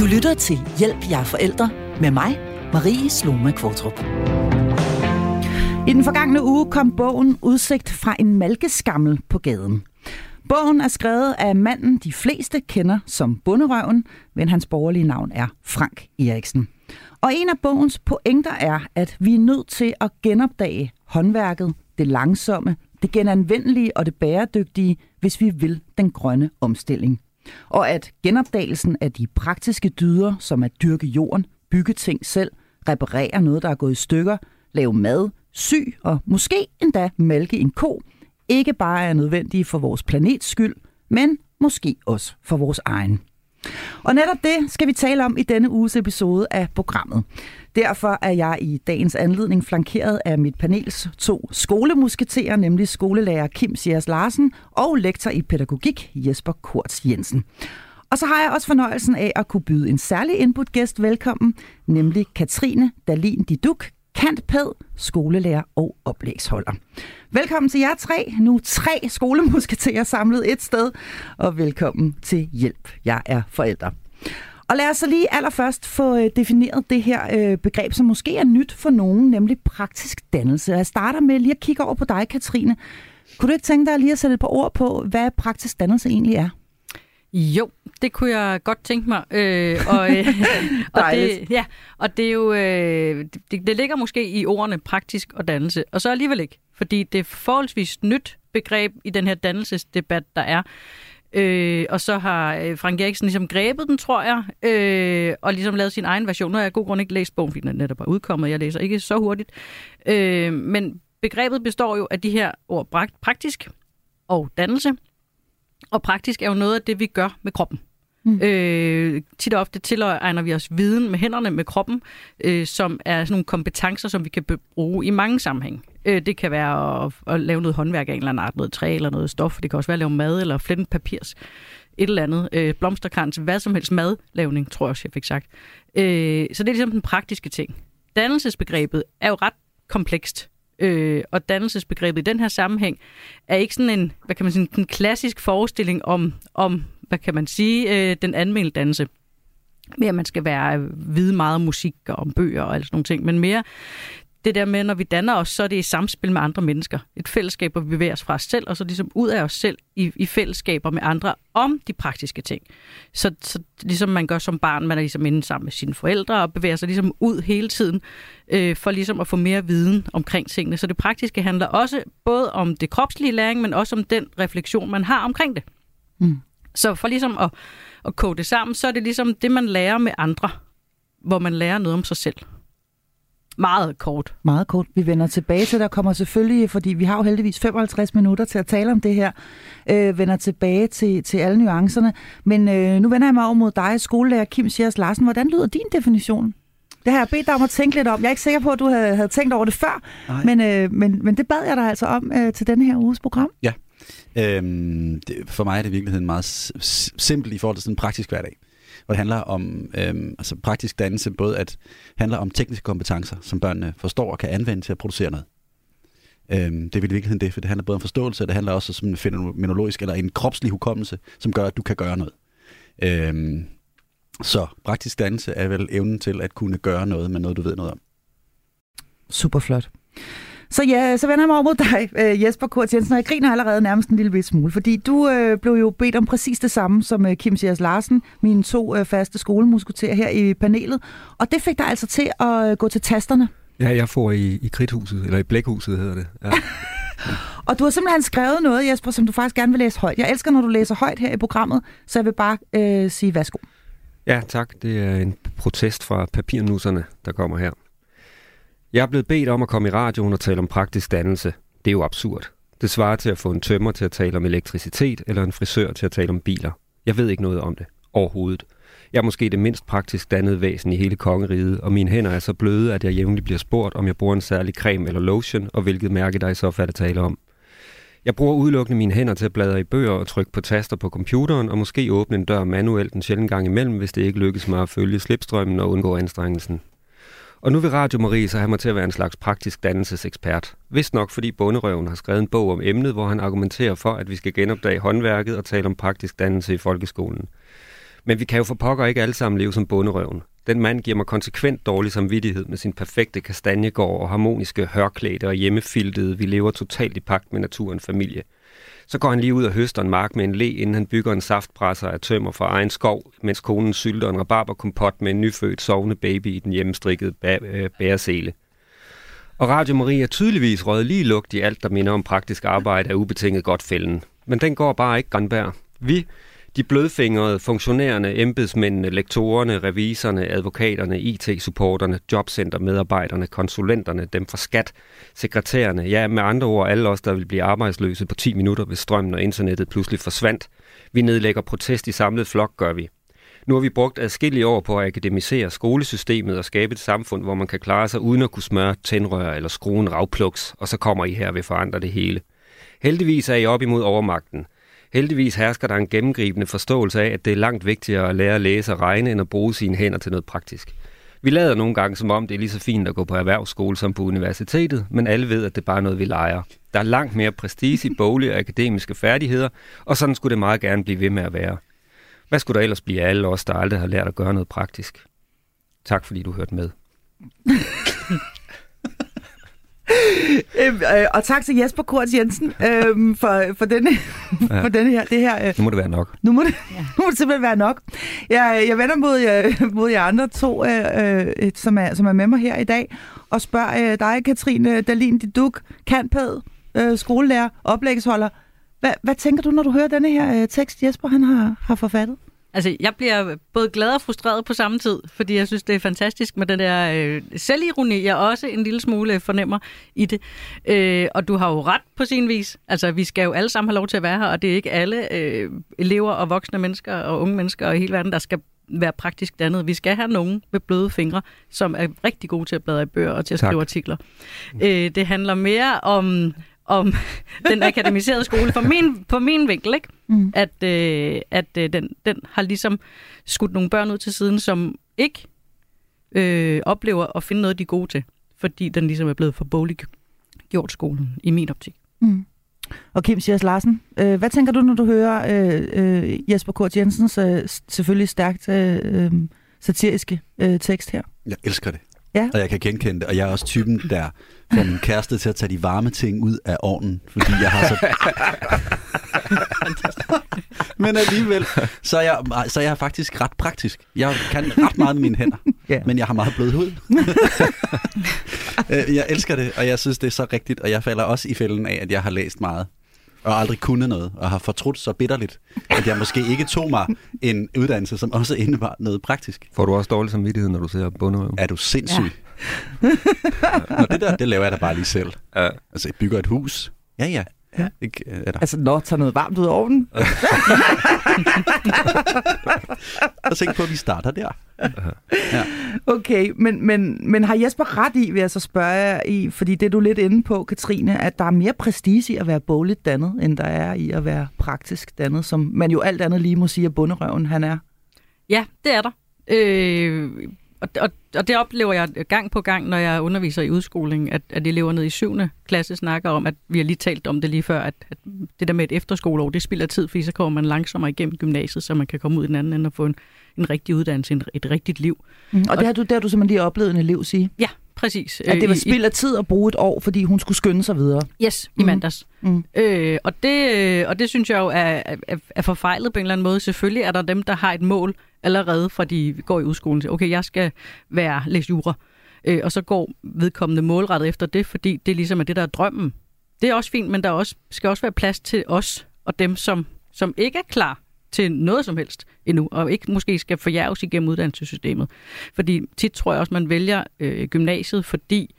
Du lytter til Hjælp, jer forældre med mig, Marie Sloma Kvartrup. I den forgangne uge kom bogen Udsigt fra en malkeskammel på gaden. Bogen er skrevet af manden, de fleste kender som Bunderøven, men hans borgerlige navn er Frank Eriksen. Og en af bogens pointer er, at vi er nødt til at genopdage håndværket, det langsomme, det genanvendelige og det bæredygtige, hvis vi vil den grønne omstilling. Og at genopdagelsen af de praktiske dyder, som at dyrke jorden, bygge ting selv, reparere noget, der er gået i stykker, lave mad, sy og måske endda malke en ko, ikke bare er nødvendige for vores planets skyld, men måske også for vores egen. Og netop det skal vi tale om i denne uges episode af programmet. Derfor er jeg i dagens anledning flankeret af mit panels to skolemusketerer, nemlig skolelærer Kim Sias Larsen og lektor i pædagogik Jesper Kurz Jensen. Og så har jeg også fornøjelsen af at kunne byde en særlig input-gæst velkommen, nemlig Katrine Dalin Diduk, kantpæd, skolelærer og oplægsholder. Velkommen til jer tre, nu tre skolemusketerer samlet et sted, og velkommen til Hjælp, jeg er forældre. Og lad os så lige allerførst få øh, defineret det her øh, begreb, som måske er nyt for nogen, nemlig praktisk dannelse. Jeg starter med lige at kigge over på dig, Katrine. Kunne du ikke tænke dig lige at sætte et par ord på, hvad praktisk dannelse egentlig er? Jo, det kunne jeg godt tænke mig. Øh, og, øh, og, det, ja, og det er jo, øh, det, det ligger måske i ordene praktisk og dannelse, og så alligevel ikke, fordi det er forholdsvis nyt begreb i den her dannelsesdebat, der er. Øh, og så har øh, Frank Eriksen ligesom grebet den, tror jeg, øh, og ligesom lavet sin egen version. Nu har jeg af god grund ikke læst bogen, fordi den netop er udkommet. Jeg læser ikke så hurtigt. Øh, men begrebet består jo af de her ord praktisk og dannelse. Og praktisk er jo noget af det, vi gør med kroppen. Mm. Øh, tit og ofte tilegner vi os viden med hænderne, med kroppen, øh, som er sådan nogle kompetencer, som vi kan bruge i mange sammenhæng. Øh, det kan være at, at lave noget håndværk af en eller anden art, noget træ eller noget stof. Det kan også være at lave mad eller flette papirs. Et eller andet. Øh, blomsterkrans, hvad som helst madlavning, tror jeg også, jeg fik sagt. Øh, så det er ligesom den praktiske ting. Dannelsesbegrebet er jo ret komplekst. Øh, og dannelsesbegrebet i den her sammenhæng er ikke sådan en, hvad kan man sige, en klassisk forestilling om, om hvad kan man sige, øh, den almindelige dannelse mere at man skal være øh, vide meget om musik og om bøger og alt sådan nogle ting, men mere det der med, når vi danner os, så er det i samspil med andre mennesker. Et fællesskab, hvor vi bevæger os fra os selv, og så ligesom ud af os selv i, i fællesskaber med andre om de praktiske ting. Så, så ligesom man gør som barn, man er ligesom inde sammen med sine forældre og bevæger sig ligesom ud hele tiden, øh, for ligesom at få mere viden omkring tingene. Så det praktiske handler også både om det kropslige læring, men også om den refleksion, man har omkring det. Mm. Så for ligesom at, at kode det sammen, så er det ligesom det, man lærer med andre, hvor man lærer noget om sig selv. Meget kort. Meget kort. Vi vender tilbage til, der kommer selvfølgelig, fordi vi har jo heldigvis 55 minutter til at tale om det her, øh, vender tilbage til, til alle nuancerne. Men øh, nu vender jeg mig over mod dig, skolelærer Kim Sjærs Larsen. Hvordan lyder din definition? Det har jeg bedt dig om at tænke lidt om. Jeg er ikke sikker på, at du havde, havde tænkt over det før, men, øh, men, men det bad jeg dig altså om øh, til denne her uges program. Ja, øhm, det, for mig er det i virkeligheden meget simpelt i forhold til sådan en praktisk hverdag hvor det handler om øhm, altså praktisk dannelse, både at handler om tekniske kompetencer, som børnene forstår og kan anvende til at producere noget. Øhm, det vil i virkeligheden det, for det handler både om forståelse, og det handler også om en fenomenologisk eller en kropslig hukommelse, som gør, at du kan gøre noget. Øhm, så praktisk dannelse er vel evnen til at kunne gøre noget med noget, du ved noget om. Super flot. Så ja, så vender jeg mig over mod dig, øh, Jesper Kurt Jensen, og jeg griner allerede nærmest en lille smule, fordi du øh, blev jo bedt om præcis det samme som øh, Kim Sias Larsen, mine to øh, faste skolemusketerer her i panelet, og det fik dig altså til at øh, gå til tasterne. Ja, jeg får i, i kridthuset, eller i blækhuset hedder det. Ja. og du har simpelthen skrevet noget, Jesper, som du faktisk gerne vil læse højt. Jeg elsker, når du læser højt her i programmet, så jeg vil bare øh, sige værsgo. Ja, tak. Det er en protest fra papirnusserne, der kommer her. Jeg er blevet bedt om at komme i radioen og tale om praktisk dannelse. Det er jo absurd. Det svarer til at få en tømmer til at tale om elektricitet, eller en frisør til at tale om biler. Jeg ved ikke noget om det. Overhovedet. Jeg er måske det mindst praktisk dannede væsen i hele kongeriget, og mine hænder er så bløde, at jeg jævnligt bliver spurgt, om jeg bruger en særlig creme eller lotion, og hvilket mærke der i så fald er tale om. Jeg bruger udelukkende mine hænder til at bladre i bøger og trykke på taster på computeren, og måske åbne en dør manuelt en sjældent gang imellem, hvis det ikke lykkes mig at følge slipstrømmen og undgå anstrengelsen. Og nu vil Radio Marie så have mig til at være en slags praktisk dannelsesekspert. Vist nok fordi Bonderøven har skrevet en bog om emnet, hvor han argumenterer for, at vi skal genopdage håndværket og tale om praktisk dannelse i folkeskolen. Men vi kan jo for pokker ikke alle sammen leve som bunderøven. Den mand giver mig konsekvent dårlig samvittighed med sin perfekte kastanjegård og harmoniske hørklæde og hjemmefiltede. Vi lever totalt i pagt med naturen familie. Så går han lige ud og høster en mark med en le, inden han bygger en saftpresser af tømmer fra egen skov, mens konen sylter en rabarberkompot med en nyfødt sovende baby i den hjemmestrikkede øh, bæresele. Og Radio Maria tydeligvis røget lige lugt i alt, der minder om praktisk arbejde af ubetinget godt fælden. Men den går bare ikke, Granberg. Vi, de blødfingrede, funktionærerne, embedsmændene, lektorerne, revisorerne, advokaterne, IT-supporterne, jobcentermedarbejderne, konsulenterne, dem fra skat, sekretærerne, ja med andre ord alle os, der vil blive arbejdsløse på 10 minutter, hvis strømmen og internettet pludselig forsvandt. Vi nedlægger protest i samlet flok, gør vi. Nu har vi brugt adskillige år på at akademisere skolesystemet og skabe et samfund, hvor man kan klare sig uden at kunne smøre tændrør eller skrue en ravpluks, og så kommer I her ved forandre det hele. Heldigvis er I op imod overmagten. Heldigvis hersker der en gennemgribende forståelse af, at det er langt vigtigere at lære at læse og regne, end at bruge sine hænder til noget praktisk. Vi lader nogle gange som om, det er lige så fint at gå på erhvervsskole som på universitetet, men alle ved, at det er bare noget, vi leger. Der er langt mere prestige i boglige og akademiske færdigheder, og sådan skulle det meget gerne blive ved med at være. Hvad skulle der ellers blive af alle os, der aldrig har lært at gøre noget praktisk? Tak fordi du hørte med. øhm, øh, og tak til Jesper Kort Jensen øhm, for, for, denne, ja. for denne her. Det her øh, nu må det være nok. Nu må det, ja. nu må det simpelthen være nok. Jeg, jeg vender mod, øh, mod jer andre to, øh, øh, som, er, som er med mig her i dag, og spørger øh, dig, Katrine Dalin Diduk, kantpæd, øh, skolelærer, oplægsholder. Hvad, hvad tænker du, når du hører denne her øh, tekst, Jesper han har, har forfattet? Altså, jeg bliver både glad og frustreret på samme tid, fordi jeg synes, det er fantastisk med den der øh, selvironi, jeg også en lille smule fornemmer i det. Øh, og du har jo ret på sin vis. Altså, vi skal jo alle sammen have lov til at være her, og det er ikke alle øh, elever og voksne mennesker og unge mennesker og hele verden, der skal være praktisk dannet. Vi skal have nogen med bløde fingre, som er rigtig gode til at bladre i bøger og til at tak. skrive artikler. Øh, det handler mere om om den akademiserede skole på min, på min vinkel, ikke? Mm. at, øh, at øh, den, den har ligesom skudt nogle børn ud til siden, som ikke øh, oplever at finde noget, de er gode til, fordi den ligesom er blevet for boglig gjort skolen, i min optik. Mm. Og Kim Sias Larsen, øh, hvad tænker du, når du hører øh, øh, Jesper Kort Jensens øh, selvfølgelig stærkt øh, øh, satiriske øh, tekst her? Jeg elsker det. Ja. Og jeg kan genkende det. Og jeg er også typen, der får min kæreste til at tage de varme ting ud af ovnen, fordi jeg har så... men alligevel, så er, jeg, så er jeg faktisk ret praktisk. Jeg kan ret meget med mine hænder, ja. men jeg har meget blød hud. Øh, jeg elsker det, og jeg synes, det er så rigtigt, og jeg falder også i fælden af, at jeg har læst meget og aldrig kunnet noget, og har fortrudt så bitterligt, at jeg måske ikke tog mig en uddannelse, som også indebar noget praktisk. Får du også dårlig samvittighed, når du ser bunderøv? Er du sindssyg? Ja. Nå, det der, det laver jeg da bare lige selv. Ja. Altså, jeg bygger et hus. Ja, ja. Ja. Ikke, er der. Altså, når tager noget varmt ud af ovnen. og så ikke på, at vi starter der. ja. Okay, men, men, men har Jesper ret i, vil jeg så spørge jer i, fordi det er du lidt inde på, Katrine, at der er mere prestige i at være bogligt dannet, end der er i at være praktisk dannet, som man jo alt andet lige må sige, at bunderøven han er. Ja, det er der. Øh, og, og, og det oplever jeg gang på gang, når jeg underviser i udskoling, at, at eleverne i 7. klasse snakker om, at vi har lige talt om det lige før, at, at det der med et efterskoleår, det spilder tid, fordi så kommer man langsommere igennem gymnasiet, så man kan komme ud i den anden ende og få en, en rigtig uddannelse, en, et rigtigt liv. Mm, og, og det har du, det har du simpelthen lige oplevet en elev sige? Ja, præcis. At det var spild af tid at bruge et år, fordi hun skulle skynde sig videre? Yes, i mm. mandags. Mm. Øh, og, det, og det synes jeg jo er, er, er forfejlet på en eller anden måde. Selvfølgelig er der dem, der har et mål, allerede fra de går i udskolen til, okay, jeg skal være læs jura. Øh, og så går vedkommende målrettet efter det, fordi det ligesom er det, der er drømmen. Det er også fint, men der også, skal også være plads til os og dem, som, som ikke er klar til noget som helst endnu, og ikke måske skal forjæves igennem uddannelsessystemet. Fordi tit tror jeg også, man vælger øh, gymnasiet, fordi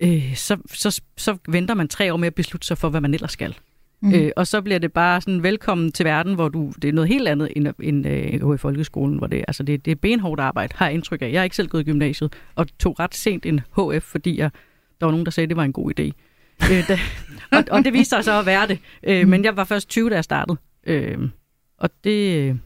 øh, så, så, så venter man tre år med at beslutte sig for, hvad man ellers skal. Mm. Øh, og så bliver det bare sådan, velkommen til verden, hvor du, det er noget helt andet end, end øh, i folkeskolen, hvor det, altså det, det er benhårdt arbejde, har jeg indtryk af. Jeg har ikke selv gået i gymnasiet, og tog ret sent en HF, fordi jeg, der var nogen, der sagde, at det var en god idé. øh, da, og, og det viste sig så at være det. Øh, mm. Men jeg var først 20, da jeg startede. Øh, og det... Øh,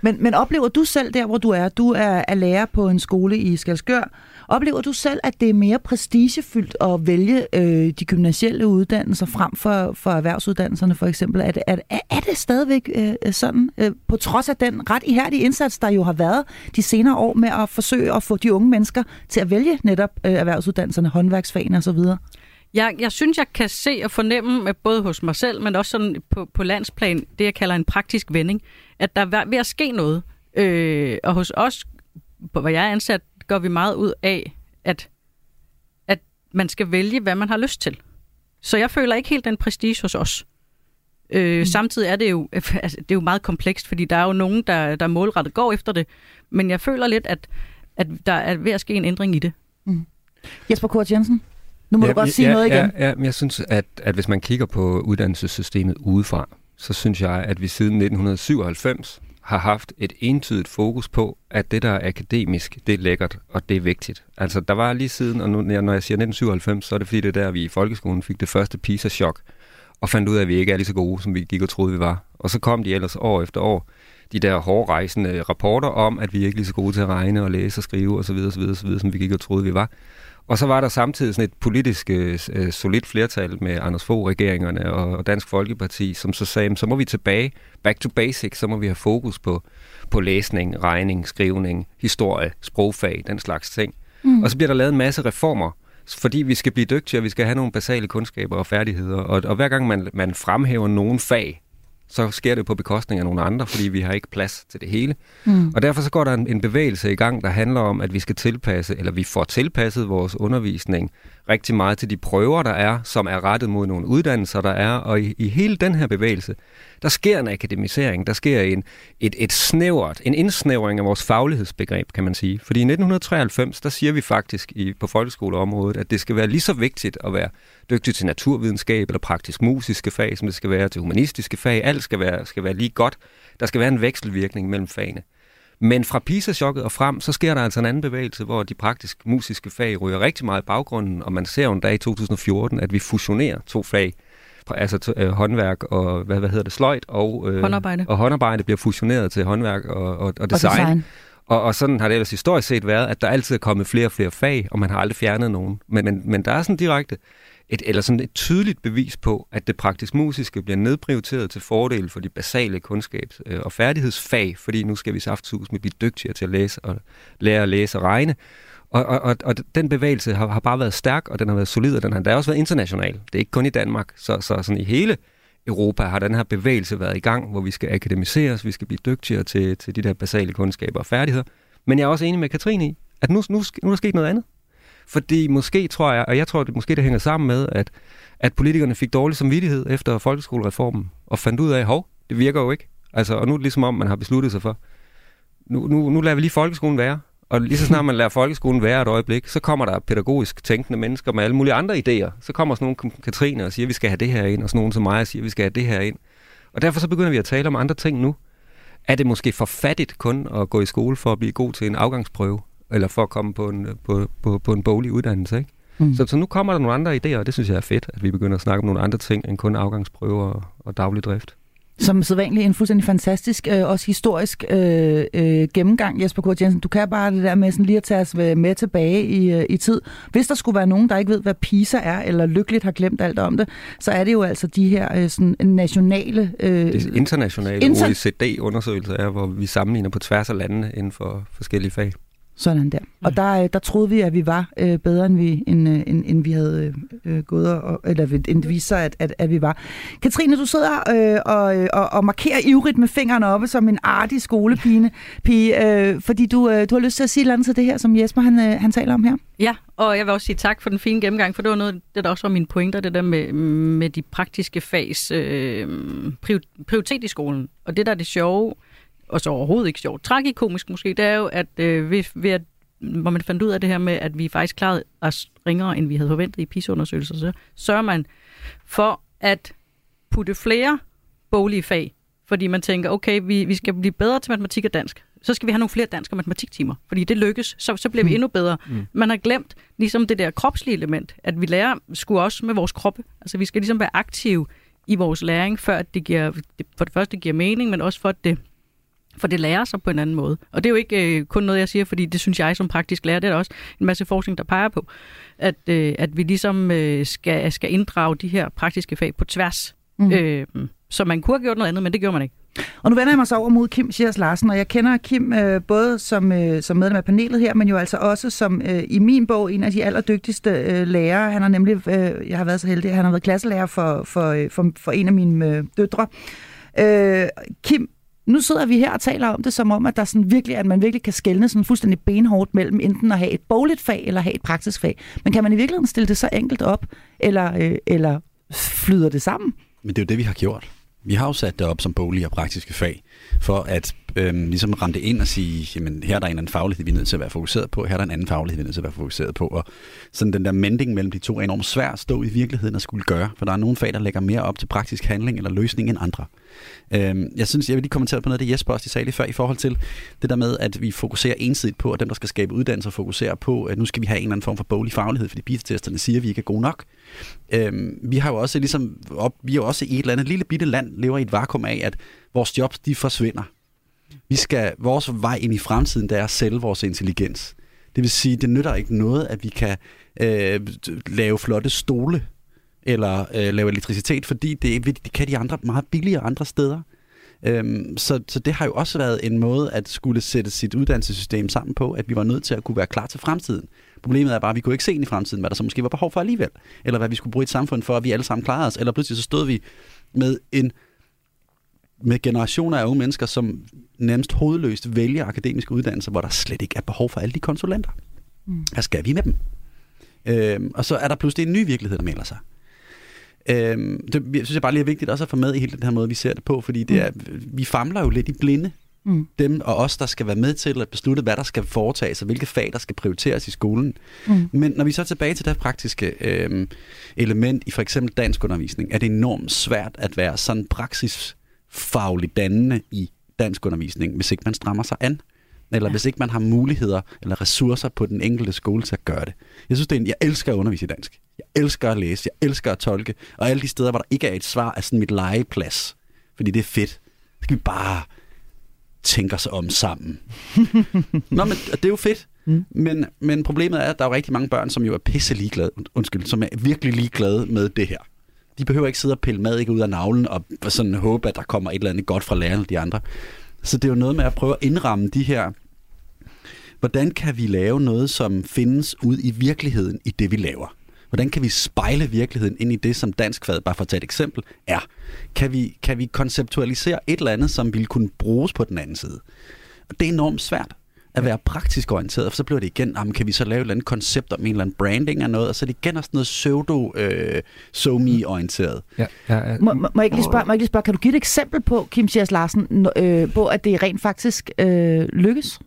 men, men oplever du selv der, hvor du er? Du er, er lærer på en skole i Skalskør, Oplever du selv, at det er mere prestigefyldt at vælge øh, de gymnasielle uddannelser frem for, for erhvervsuddannelserne for eksempel? Er det, er, er det stadigvæk øh, sådan, øh, på trods af den ret ihærdige indsats, der jo har været de senere år med at forsøge at få de unge mennesker til at vælge netop øh, erhvervsuddannelserne, håndværksfagene osv.? Jeg, jeg synes, jeg kan se og fornemme, både hos mig selv, men også sådan på, på landsplan, det jeg kalder en praktisk vending, at der er ved at ske noget. Øh, og hos os, på jeg er ansat, gør vi meget ud af, at, at man skal vælge, hvad man har lyst til. Så jeg føler ikke helt den prestige hos os. Øh, mm. Samtidig er det, jo, altså, det er jo meget komplekst, fordi der er jo nogen, der, der målrettet går efter det. Men jeg føler lidt, at, at der er ved at ske en ændring i det. Mm. Jesper Kort Jensen? Nu må ja, du godt sige ja, noget igen. Ja, ja, men jeg synes, at, at hvis man kigger på uddannelsessystemet udefra, så synes jeg, at vi siden 1997 har haft et entydigt fokus på, at det, der er akademisk, det er lækkert, og det er vigtigt. Altså, der var lige siden, og nu, når jeg siger 1997, så er det fordi, det er der, vi i folkeskolen fik det første PISA-chok, og fandt ud af, at vi ikke er lige så gode, som vi gik og troede, vi var. Og så kom de ellers år efter år, de der hårdrejsende rapporter om, at vi ikke er lige så gode til at regne og læse og skrive osv., osv., osv., som vi gik og troede, vi var. Og så var der samtidig sådan et politisk øh, øh, solidt flertal med Anders Fogh-regeringerne og, og Dansk Folkeparti, som så sagde, så må vi tilbage, back to basics, så må vi have fokus på, på læsning, regning, skrivning, historie, sprogfag, den slags ting. Mm. Og så bliver der lavet en masse reformer, fordi vi skal blive dygtigere, vi skal have nogle basale kundskaber og færdigheder. Og, og hver gang man, man fremhæver nogle fag, så sker det på bekostning af nogle andre, fordi vi har ikke plads til det hele. Mm. Og derfor så går der en, en bevægelse i gang, der handler om, at vi skal tilpasse, eller vi får tilpasset vores undervisning rigtig meget til de prøver, der er, som er rettet mod nogle uddannelser, der er. Og i, i hele den her bevægelse, der sker en akademisering, der sker en, et, et snævert, en indsnævring af vores faglighedsbegreb, kan man sige. Fordi i 1993, der siger vi faktisk i, på folkeskoleområdet, at det skal være lige så vigtigt at være dygtig til naturvidenskab eller praktisk musiske fag, som det skal være til humanistiske fag. Alt skal være, skal være lige godt. Der skal være en vekselvirkning mellem fagene. Men fra PISA-chokket og frem, så sker der altså en anden bevægelse, hvor de praktisk musiske fag ryger rigtig meget i baggrunden, og man ser jo en dag i 2014, at vi fusionerer to fag, altså øh, håndværk og, hvad, hvad hedder det, sløjt og, øh, håndarbejde. og håndarbejde bliver fusioneret til håndværk og, og, og design. Og, design. Og, og sådan har det ellers historisk set været, at der altid er kommet flere og flere fag, og man har aldrig fjernet nogen. Men, men, men der er sådan direkte et, eller sådan et tydeligt bevis på, at det praktisk musiske bliver nedprioriteret til fordel for de basale kundskabs- øh, og færdighedsfag, fordi nu skal vi saftsus med blive dygtigere til at læse og lære at læse og regne. Og, og, og, og den bevægelse har, har bare været stærk, og den har været solid, og den har, der også været international. Det er ikke kun i Danmark, så, så sådan i hele Europa har den her bevægelse været i gang, hvor vi skal akademiseres, vi skal blive dygtigere til, til de der basale kundskaber og færdigheder. Men jeg er også enig med Katrine i, at nu, nu, nu er der sket noget andet. Fordi måske tror jeg, og jeg tror, det måske det hænger sammen med, at, at politikerne fik dårlig samvittighed efter folkeskolereformen, og fandt ud af, hov, det virker jo ikke. Altså, og nu er det ligesom om, man har besluttet sig for, nu, nu, nu lader vi lige folkeskolen være. Og lige så snart man lærer folkeskolen være et øjeblik, så kommer der pædagogisk tænkende mennesker med alle mulige andre idéer. Så kommer sådan nogle Katrine og siger, at vi skal have det her ind, og sådan nogle som mig siger, at vi skal have det her ind. Og derfor så begynder vi at tale om andre ting nu. Er det måske for fattigt kun at gå i skole for at blive god til en afgangsprøve? Eller for at komme på en, på, på, på en boglig uddannelse. Ikke? Mm. Så, så nu kommer der nogle andre idéer, og det synes jeg er fedt, at vi begynder at snakke om nogle andre ting end kun afgangsprøver og, og daglig drift. Som sædvanligt en fuldstændig fantastisk, øh, også historisk øh, øh, gennemgang, Jesper Kort Jensen. Du kan bare det der med sådan lige at tage os med tilbage i, øh, i tid. Hvis der skulle være nogen, der ikke ved, hvad PISA er, eller lykkeligt har glemt alt om det, så er det jo altså de her øh, sådan nationale... Øh, det internationale inter- OECD-undersøgelser er, hvor vi sammenligner på tværs af landene inden for forskellige fag. Sådan der. Og der, øh, der troede vi, at vi var øh, bedre, end vi, end, øh, end, end vi havde øh, gået, og, eller end det viste sig, at, at, at vi var. Katrine, du sidder øh, og, øh, og, og markerer ivrigt med fingrene oppe som en artig skolepige, pige, øh, fordi du, øh, du har lyst til at sige noget til det her, som Jesper han, øh, han taler om her. Ja, og jeg vil også sige tak for den fine gennemgang, for det var noget, det der også var mine pointer, det der med, med de praktiske fags øh, prioritet i skolen. Og det der er det sjove, og så overhovedet ikke sjovt, tragikomisk måske, det er jo, at øh, ved, ved at, hvor man fandt ud af det her med, at vi faktisk klarede os ringere, end vi havde forventet i PISA-undersøgelser, så sørger man for at putte flere boglige fag, fordi man tænker, okay, vi, vi skal blive bedre til matematik og dansk. Så skal vi have nogle flere dansk og matematiktimer, fordi det lykkes, så, så bliver vi mm. endnu bedre. Mm. Man har glemt ligesom det der kropslige element, at vi lærer skulle også med vores kroppe. Altså vi skal ligesom være aktive i vores læring, før det giver, for det første giver mening, men også for at det For det lærer sig på en anden måde. Og det er jo ikke øh, kun noget, jeg siger, fordi det synes jeg som praktisk lærer. Det er der også en masse forskning, der peger på, at, øh, at vi ligesom øh, skal, skal inddrage de her praktiske fag på tværs. Mm. Øh, så man kunne have gjort noget andet, men det gjorde man ikke. Og nu vender jeg mig så over mod Kim Schiers Larsen, og jeg kender Kim øh, både som, øh, som medlem af panelet her, men jo altså også som øh, i min bog en af de allerdygtigste øh, lærere. Han har nemlig, øh, jeg har været så heldig, han har været klasselærer for, for, øh, for, for en af mine øh, døtre. Øh, Kim, nu sidder vi her og taler om det som om, at, der sådan virkelig, at man virkelig kan skelne sådan fuldstændig benhårdt mellem enten at have et bogligt fag eller have et praktisk fag. Men kan man i virkeligheden stille det så enkelt op, eller, øh, eller flyder det sammen? Men det er jo det, vi har gjort. Vi har jo sat det op som boglige og praktiske fag, for at øhm, ligesom ramme det ind og sige, jamen her er der en anden faglighed, vi er nødt til at være fokuseret på, her er der en anden faglighed, vi er nødt til at være fokuseret på. Og sådan den der mending mellem de to er enormt svært at stå i virkeligheden og skulle gøre, for der er nogle fag, der lægger mere op til praktisk handling eller løsning end andre. Øhm, jeg synes, jeg vil lige kommentere på noget af det, Jesper også sagde lige før, i forhold til det der med, at vi fokuserer ensidigt på, at dem, der skal skabe uddannelser, fokuserer på, at nu skal vi have en eller anden form for boglig faglighed, fordi bifetesterne siger, at vi ikke er gode nok. Øhm, vi har jo også ligesom op, vi er jo også i et eller andet lille bitte land, lever i et vakuum af, at vores jobs, de forsvinder. Vi skal, vores vej ind i fremtiden, det er at sælge vores intelligens. Det vil sige, det nytter ikke noget, at vi kan øh, lave flotte stole, eller øh, lave elektricitet, fordi det, det kan de andre meget billigere andre steder. Øhm, så, så det har jo også været en måde at skulle sætte sit uddannelsessystem sammen på, at vi var nødt til at kunne være klar til fremtiden. Problemet er bare, at vi kunne ikke se ind i fremtiden, hvad der så måske var behov for alligevel, eller hvad vi skulle bruge et samfund for, at vi alle sammen klarede os, eller pludselig så stod vi med en med generationer af unge mennesker, som nærmest hovedløst vælger akademiske uddannelser, hvor der slet ikke er behov for alle de konsulenter. Mm. Hvad skal vi med dem? Øhm, og så er der pludselig en ny virkelighed, der melder sig. Øhm, det jeg synes jeg bare lige er vigtigt også at få med i hele den her måde, vi ser det på, fordi det mm. er, vi famler jo lidt i blinde. Mm. Dem og os, der skal være med til at beslutte, hvad der skal foretages, og hvilke fag, der skal prioriteres i skolen. Mm. Men når vi så er tilbage til det praktiske øhm, element i for eksempel dansk undervisning, er det enormt svært at være sådan praksisfagligt dannende i dansk undervisning, hvis ikke man strammer sig an eller ja. hvis ikke man har muligheder eller ressourcer på den enkelte skole til at gøre det. Jeg synes, det er en, jeg elsker at undervise i dansk. Jeg elsker at læse, jeg elsker at tolke, og alle de steder, hvor der ikke er et svar, er sådan mit legeplads. Fordi det er fedt. Så skal vi bare tænke os om sammen. Nå, men det er jo fedt. Mm. Men, men problemet er, at der er jo rigtig mange børn, som jo er pisse ligeglade, undskyld, som er virkelig ligeglade med det her. De behøver ikke sidde og pille mad ikke ud af navlen og sådan håbe, at der kommer et eller andet godt fra lærerne eller de andre. Så det er jo noget med at prøve at indramme de her hvordan kan vi lave noget, som findes ud i virkeligheden i det, vi laver? Hvordan kan vi spejle virkeligheden ind i det, som dansk fad, bare for at tage et eksempel, er? Kan vi, kan vi konceptualisere et eller andet, som ville kunne bruges på den anden side? Og det er enormt svært at være praktisk orienteret, for så bliver det igen, jamen, kan vi så lave et eller andet koncept om en eller anden branding af noget, og så er det igen også noget pseudo øh, so me orienteret ja, ja, ja. Må, må, jeg ikke lige spørge, må jeg ikke lige spørge, kan du give et eksempel på, Kim Schiers Larsen, øh, på at det rent faktisk øh, lykkes?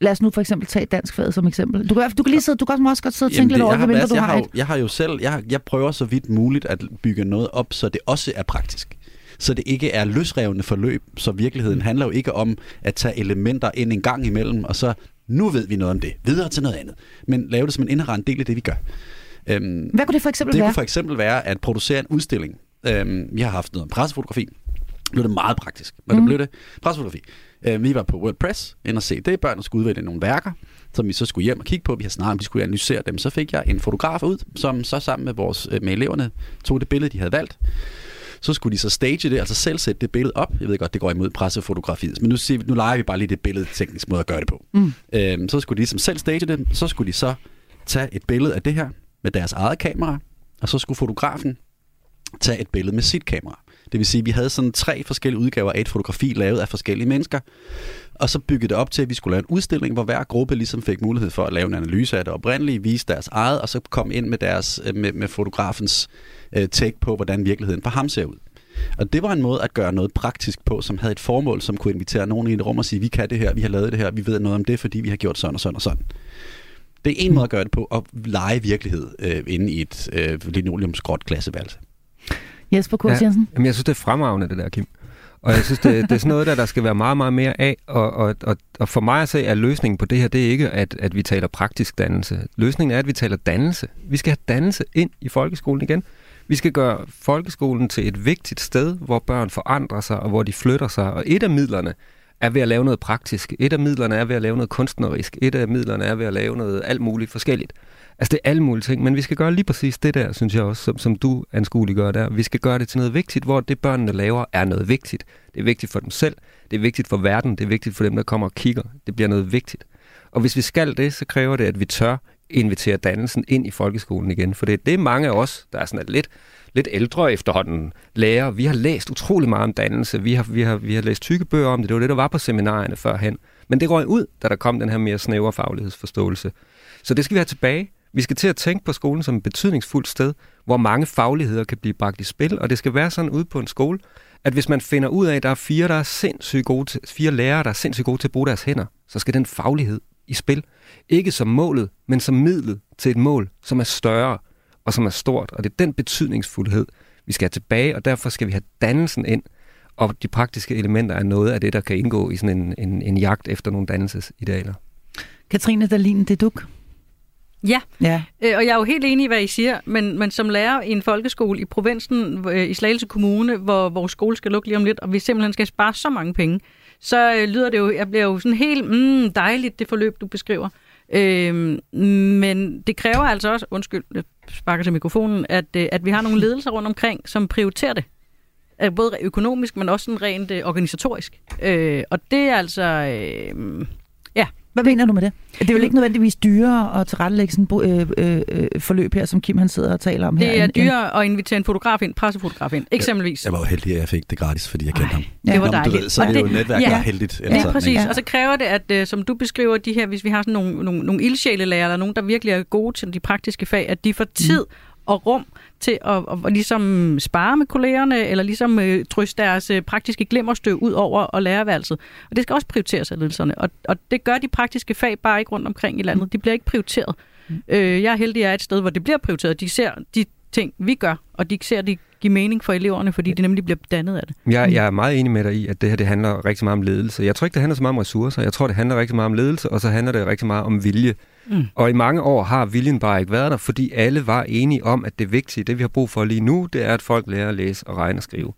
Lad os nu for eksempel tage dansk fag som eksempel. Du kan, du kan, lige sidde, du kan også godt sidde og tænke lidt over, hvad du jeg har, har Jeg har jo selv, jeg, jeg prøver så vidt muligt at bygge noget op, så det også er praktisk. Så det ikke er løsrevne forløb, så virkeligheden handler jo ikke om at tage elementer ind en gang imellem, og så nu ved vi noget om det, videre til noget andet. Men lave det som en inherent del af det, vi gør. Øhm, Hvad kunne det for eksempel det være? Det kunne for eksempel være at producere en udstilling. Øhm, vi har haft noget om pressefotografi. Det blev det meget praktisk. Men mm. det blev det pressefotografi. Øh, vi var på WordPress ind og se det. Børnene skulle udvælge nogle værker, som vi så skulle hjem og kigge på. Vi har snart, vi skulle analysere dem. Så fik jeg en fotograf ud, som så sammen med, vores, øh, med eleverne tog det billede, de havde valgt. Så skulle de så stage det, altså selv sætte det billede op. Jeg ved godt, det går imod pressefotografiet, men nu, siger vi, nu leger vi bare lige det billede teknisk måde at gøre det på. Mm. Øhm, så skulle de ligesom selv stage det, så skulle de så tage et billede af det her med deres eget kamera, og så skulle fotografen tage et billede med sit kamera. Det vil sige, at vi havde sådan tre forskellige udgaver af et fotografi lavet af forskellige mennesker. Og så byggede det op til, at vi skulle lave en udstilling, hvor hver gruppe ligesom fik mulighed for at lave en analyse af det oprindelige, vise deres eget, og så kom ind med, deres, øh, med, med fotografens øh, take på, hvordan virkeligheden for ham ser ud. Og det var en måde at gøre noget praktisk på, som havde et formål, som kunne invitere nogen i et rum og sige, vi kan det her, vi har lavet det her, vi ved noget om det, fordi vi har gjort sådan og sådan og sådan. Det er en måde at gøre det på, at lege virkelighed øh, inde i et øh, linoleumsgråt klasseværelse. Jesper Kurs ja, Jensen? Jamen, jeg synes, det er fremragende, det der, Kim. Og jeg synes, det, det er sådan noget, der, der skal være meget, meget mere af. Og, og, og, og for mig at se, at løsningen på det her, det er ikke, at, at vi taler praktisk dannelse. Løsningen er, at vi taler dannelse. Vi skal have dannelse ind i folkeskolen igen. Vi skal gøre folkeskolen til et vigtigt sted, hvor børn forandrer sig, og hvor de flytter sig. Og et af midlerne er ved at lave noget praktisk. Et af midlerne er ved at lave noget kunstnerisk. Et af midlerne er ved at lave noget alt muligt forskelligt. Altså det er alle mulige ting, men vi skal gøre lige præcis det der, synes jeg også, som, som du anskueliggør der. Vi skal gøre det til noget vigtigt, hvor det børnene laver er noget vigtigt. Det er vigtigt for dem selv, det er vigtigt for verden, det er vigtigt for dem, der kommer og kigger. Det bliver noget vigtigt. Og hvis vi skal det, så kræver det, at vi tør invitere dannelsen ind i folkeskolen igen. For det, er det mange af os, der er sådan lidt, lidt ældre efterhånden, lærer. Vi har læst utrolig meget om dannelse. Vi har, vi, har, vi har læst tykke bøger om det. Det var det, der var på seminarierne førhen. Men det røg ud, da der kom den her mere snævre faglighedsforståelse. Så det skal vi have tilbage. Vi skal til at tænke på skolen som et betydningsfuldt sted, hvor mange fagligheder kan blive bragt i spil, og det skal være sådan ude på en skole, at hvis man finder ud af, at der er fire, der er sindssygt gode til, fire lærere, der er sindssygt gode til at bruge deres hænder, så skal den faglighed i spil. Ikke som målet, men som midlet til et mål, som er større og som er stort. Og det er den betydningsfuldhed, vi skal have tilbage, og derfor skal vi have dannelsen ind, og de praktiske elementer er noget af det, der kan indgå i sådan en, en, en jagt efter nogle dannelsesidealer. Katrine Dalin, det er. Ja, ja. Øh, og jeg er jo helt enig i, hvad I siger, men, men som lærer i en folkeskole i provinsen, øh, i Slagelse Kommune, hvor vores skole skal lukke lige om lidt, og vi simpelthen skal spare så mange penge, så øh, lyder det jo, jeg bliver jo sådan helt mm, dejligt, det forløb, du beskriver. Øh, men det kræver altså også, undskyld, jeg sparker til mikrofonen, at, øh, at vi har nogle ledelser rundt omkring, som prioriterer det. Øh, både økonomisk, men også sådan rent øh, organisatorisk. Øh, og det er altså... Øh, hvad mener du med det? Det er vel ikke nødvendigvis dyrere at tilrettelægge sådan et øh, øh, øh, forløb her, som Kim han sidder og taler om det her? Det er dyrere at invitere en fotograf ind, pressefotograf ind, eksempelvis. Jeg, jeg var jo heldig, at jeg fik det gratis, fordi jeg kendte Ej, ham. Ja. Det var dejligt. Du ved, så er det jo netværk, ja. der er heldigt. Ja, ja præcis. Ja. Og så kræver det, at uh, som du beskriver de her, hvis vi har sådan nogle, nogle, nogle ildsjælelærer, eller nogen, der virkelig er gode til de praktiske fag, at de får tid mm og rum til at, at, at ligesom spare med kollegerne, eller ligesom øh, tryste deres øh, praktiske glimmerstøv ud over og lærerværelset. Og det skal også prioriteres af ledelserne. Og, og det gør de praktiske fag bare ikke rundt omkring i landet. De bliver ikke prioriteret. Mm. Øh, jeg er heldig, at jeg er et sted, hvor det bliver prioriteret. De ser de ting, vi gør, og de ser, de give mening for eleverne, fordi de nemlig bliver dannet af det. Jeg, jeg er meget enig med dig i, at det her det handler rigtig meget om ledelse. Jeg tror ikke, det handler så meget om ressourcer. Jeg tror, det handler rigtig meget om ledelse, og så handler det rigtig meget om vilje. Mm. Og i mange år har viljen bare ikke været der, fordi alle var enige om, at det vigtige, det vi har brug for lige nu, det er, at folk lærer at læse og regne og skrive.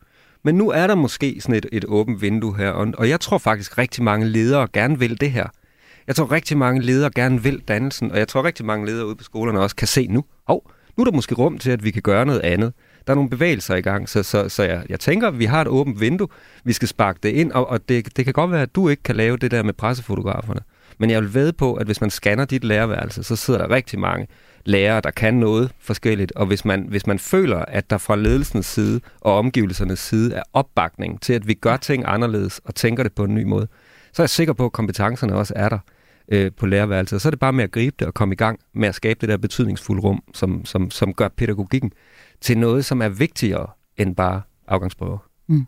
Men nu er der måske sådan et, et åbent vindue her, og, og jeg tror faktisk rigtig mange ledere gerne vil det her. Jeg tror rigtig mange ledere gerne vil dannelsen, og jeg tror rigtig mange ledere ude på skolerne også kan se nu, hov, nu er der måske rum til, at vi kan gøre noget andet. Der er nogle bevægelser i gang, så, så, så jeg, jeg tænker, at vi har et åbent vindue, vi skal sparke det ind, og, og det, det kan godt være, at du ikke kan lave det der med pressefotograferne. Men jeg vil ved på, at hvis man scanner dit lærerværelse, så sidder der rigtig mange lærere, der kan noget forskelligt. Og hvis man, hvis man føler, at der fra ledelsens side og omgivelsernes side er opbakning til, at vi gør ting anderledes og tænker det på en ny måde, så er jeg sikker på, at kompetencerne også er der øh, på lærerværelset. Så er det bare med at gribe det og komme i gang med at skabe det der betydningsfulde rum, som, som, som gør pædagogikken til noget, som er vigtigere end bare afgangsprøver. Mm.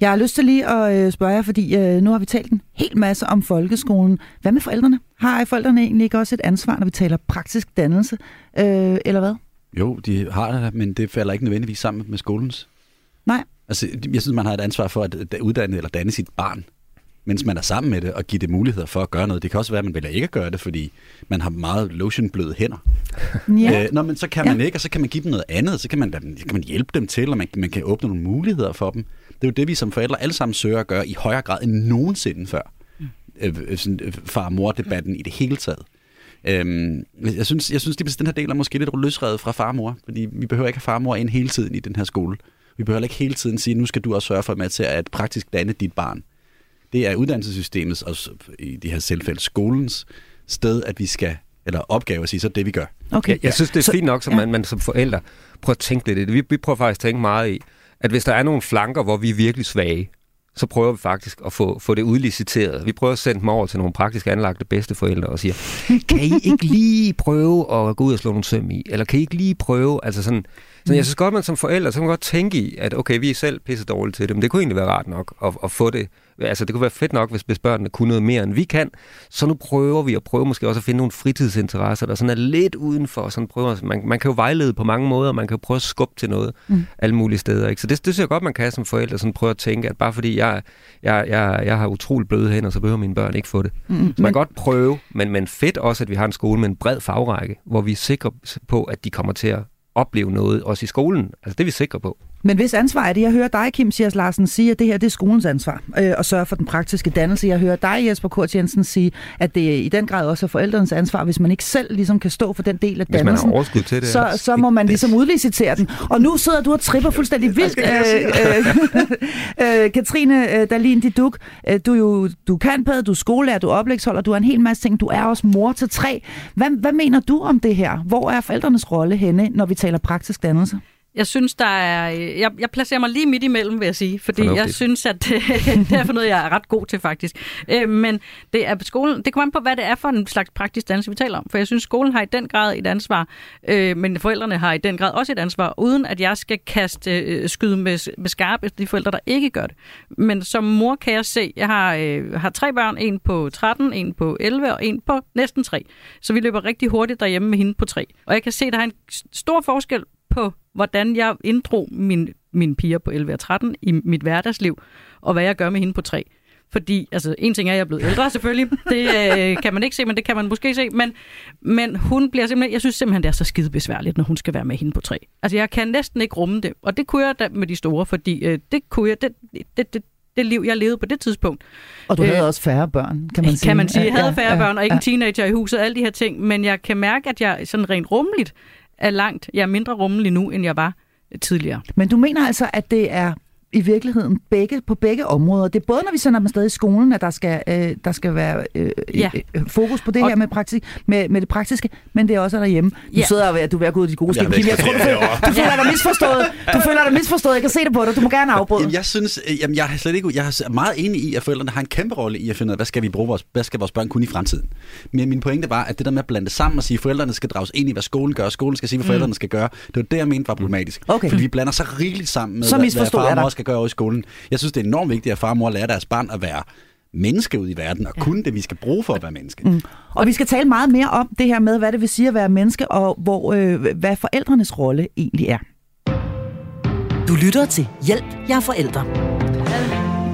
Jeg har lyst til lige at øh, spørge jer, fordi øh, nu har vi talt en hel masse om folkeskolen. Hvad med forældrene? Har forældrene egentlig ikke også et ansvar, når vi taler praktisk dannelse, øh, eller hvad? Jo, de har det, men det falder ikke nødvendigvis sammen med skolens. Nej. Altså, jeg synes, man har et ansvar for at uddanne eller danne sit barn mens man er sammen med det, og give det muligheder for at gøre noget. Det kan også være, at man vælger ikke at gøre det, fordi man har meget lotionbløde hænder. Ja. Øh, nå, men så kan man ja. ikke, og så kan man give dem noget andet, så kan man, så kan man hjælpe dem til, og man, man kan åbne nogle muligheder for dem. Det er jo det, vi som forældre alle sammen søger at gøre i højere grad end nogensinde før. Mm. Øh, øh sådan, øh, far-mor-debatten i det hele taget. Øhm, jeg synes, jeg synes, at den her del er måske lidt løsredet fra far og mor, fordi vi behøver ikke have far og mor ind hele tiden i den her skole. Vi behøver ikke hele tiden sige, nu skal du også sørge for med til at praktisk danne dit barn det er uddannelsessystemets, og i det her selvfælde skolens sted, at vi skal eller opgave at sige, så det vi gør. Okay. Jeg, jeg synes, det er så, fint nok, som ja. man, man som forældre prøver at tænke lidt i det. Vi, vi prøver faktisk at tænke meget i, at hvis der er nogle flanker, hvor vi er virkelig svage, så prøver vi faktisk at få, få det udliciteret. Vi prøver at sende dem over til nogle praktisk anlagte bedsteforældre og siger, kan I ikke lige prøve at gå ud og slå nogle søm i? Eller kan I ikke lige prøve, altså sådan, så jeg synes godt, man som forældre, så kan man godt tænke i, at okay, vi er selv pisse dårlige til det, men det kunne egentlig være rart nok at, at få det. Altså, det kunne være fedt nok, hvis, hvis børnene kunne noget mere, end vi kan. Så nu prøver vi at prøve måske også at finde nogle fritidsinteresser, der sådan er lidt udenfor. Sådan prøver, man, man kan jo vejlede på mange måder, man kan jo prøve at skubbe til noget mm. alle mulige steder. Ikke? Så det, det synes jeg godt, man kan som forældre sådan prøve at tænke, at bare fordi jeg, jeg, jeg, jeg har utrolig bløde hænder, så behøver mine børn ikke få det. Mm. Så man kan godt prøve, men, men fedt også, at vi har en skole med en bred fagrække, hvor vi er sikre på, at de kommer til at opleve noget, også i skolen. Altså det er vi sikre på. Men hvis ansvar er det, jeg hører dig, Kim Sias Larsen, sige, at det her det er skolens ansvar øh, at sørge for den praktiske dannelse. Jeg hører dig, Jesper Kort Jensen, sige, at det i den grad også er forældrenes ansvar, hvis man ikke selv ligesom kan stå for den del af Hvis man dannelsen. har overskud til det. så, så må man ligesom udlicitere den. Og nu sidder du og tripper fuldstændig vildt. Øh, øh, øh, Katrine øh, Dalin Diduk, øh, du er jo du er kantpæd, du er skolelærer, du er oplægsholder, du er en hel masse ting. Du er også mor til tre. Hvad, hvad mener du om det her? Hvor er forældrenes rolle henne, når vi taler praktisk dannelse? Jeg synes, der er... øh, Jeg, jeg placerer mig lige midt imellem, vil jeg sige. Fordi Fornuftigt. jeg synes, at det er for noget, jeg er ret god til, faktisk. Øh, Men det er skolen... Det kommer an på, hvad det er for en slags praktisk dannelse, vi taler om. For jeg synes, skolen har i den grad et ansvar, øh, men forældrene har i den grad også et ansvar, uden at jeg skal kaste øh, skyde med, med skarp efter de forældre, der ikke gør det. Men som mor kan jeg se, jeg har, øh, har tre børn, en på 13, en på 11 og en på næsten 3. Så vi løber rigtig hurtigt derhjemme med hende på 3. Og jeg kan se, at der er en stor forskel på, hvordan jeg inddrog min, mine piger på 11 og 13 i mit hverdagsliv, og hvad jeg gør med hende på 3. Fordi, altså, en ting er, at jeg er blevet ældre, selvfølgelig. Det øh, kan man ikke se, men det kan man måske se. Men, men hun bliver simpelthen, jeg synes simpelthen, det er så skide besværligt, når hun skal være med hende på 3. Altså, jeg kan næsten ikke rumme det. Og det kunne jeg da med de store, fordi øh, det kunne jeg, det, det, det, det liv, jeg levede på det tidspunkt. Og du Øh, havde også færre børn, kan man sige. Kan man sige. Jeg havde færre ja, børn og ikke ja. en teenager i huset, alle de her ting. Men jeg kan mærke, at jeg sådan rent rummeligt er langt. Jeg er mindre rummelig nu, end jeg var tidligere. Men du mener altså, at det er i virkeligheden begge, på begge områder. Det er både, når vi sender dem afsted i skolen, at der skal, øh, der skal være øh, Ja. øh, fokus på det Og- her med, praktik, med, med det praktiske, men det er også derhjemme. Du Ja. sidder og ved, at du er ved at gå ud i de gode ved Kim, jeg tror, du føler, du føler dig misforstået. Du føler dig misforstået. Jeg kan se det på dig. Du må gerne afbryde. Jamen, jeg synes, øh, jamen, jeg er slet ikke, jeg er meget enig i, at forældrene har en kæmpe rolle i at finde ud af, hvad skal vi bruge vores, hvad skal vores børn kunne i fremtiden. Men min pointe var, at det der med at blande sammen og sige, at forældrene skal drages ind i, hvad skolen gør, og skolen skal sige, hvad forældrene skal gøre, det var det, jeg mente var problematisk. Okay. Fordi vi blander så rigeligt sammen med, Så hvad, hvad far og skal gøre over i skolen. Jeg synes, det er enormt vigtigt, at far og mor lærer deres barn at være menneske ud i verden, og kunne det, vi skal bruge for at være menneske. Mm. Og vi skal tale meget mere om det her med, hvad det vil sige at være menneske, og hvor, øh, hvad forældrenes rolle egentlig er. Du lytter til Hjælp, jeg er forældre.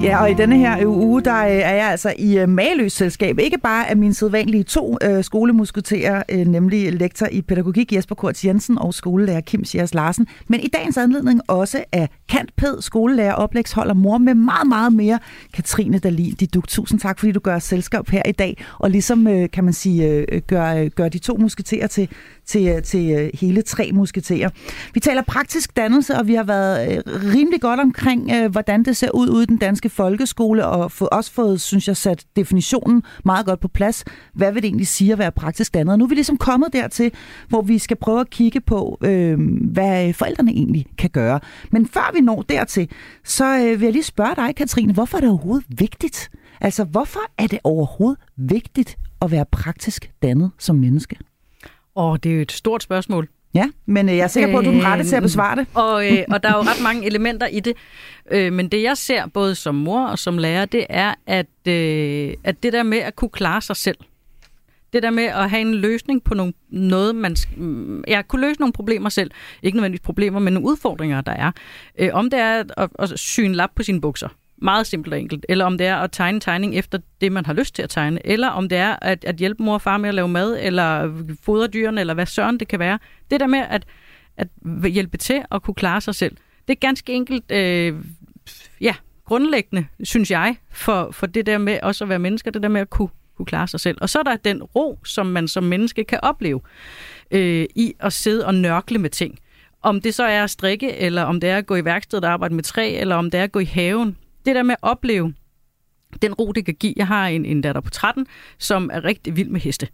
Ja, og i denne her øh, uge, der øh, er jeg altså i øh, Maløs selskab. Ikke bare af mine sædvanlige to øh, skolemusketerer, øh, nemlig lektor i pædagogik Jesper Kort Jensen og skolelærer Kim Sjærs Larsen, men i dagens anledning også af kantped, skolelærer, oplægsholder, mor med meget, meget mere, Katrine Dalin Diduk. Tusind tak, fordi du gør selskab her i dag, og ligesom, øh, kan man sige, øh, gør, øh, gør de to musketerer til, til, øh, til øh, hele tre musketerer. Vi taler praktisk dannelse, og vi har været øh, rimelig godt omkring, hvordan det ser ud ude i den danske folkeskole, og få, også fået, synes jeg, sat definitionen meget godt på plads. Hvad vil det egentlig sige at være praktisk dannet? Og nu er vi ligesom kommet dertil, hvor vi skal prøve at kigge på, øh, hvad forældrene egentlig kan gøre. Men før vi når dertil, så øh, vil jeg lige spørge dig, Katrine, hvorfor er det overhovedet vigtigt? Altså, hvorfor er det overhovedet vigtigt at være praktisk dannet som menneske? Åh, det er jo et stort spørgsmål. Ja, men øh, jeg er sikker på, at du er den rette til at besvare det. Og, øh, og der er jo ret mange elementer i det. Øh, men det jeg ser både som mor og som lærer, det er, at, øh, at det der med at kunne klare sig selv, det der med at have en løsning på nogle, noget, man... mm, Ja, kunne løse nogle problemer selv. Ikke nødvendigvis problemer, men nogle udfordringer, der er. Øh, om det er at, at sy en lap på sine bukser. Meget simpelt og enkelt. Eller om det er at tegne tegning efter det, man har lyst til at tegne. Eller om det er at, at hjælpe mor og far med at lave mad, eller fodre dyrene, eller hvad søren det kan være. Det der med at, at hjælpe til at kunne klare sig selv. Det er ganske enkelt, øh, ja, grundlæggende, synes jeg, for, for det der med også at være mennesker, det der med at kunne, kunne klare sig selv. Og så er der den ro, som man som menneske kan opleve øh, i at sidde og nørkle med ting. Om det så er at strikke, eller om det er at gå i værkstedet og arbejde med træ, eller om det er at gå i haven. Det der med at opleve den ro, det kan give. Jeg har en, en datter på 13, som er rigtig vild med heste.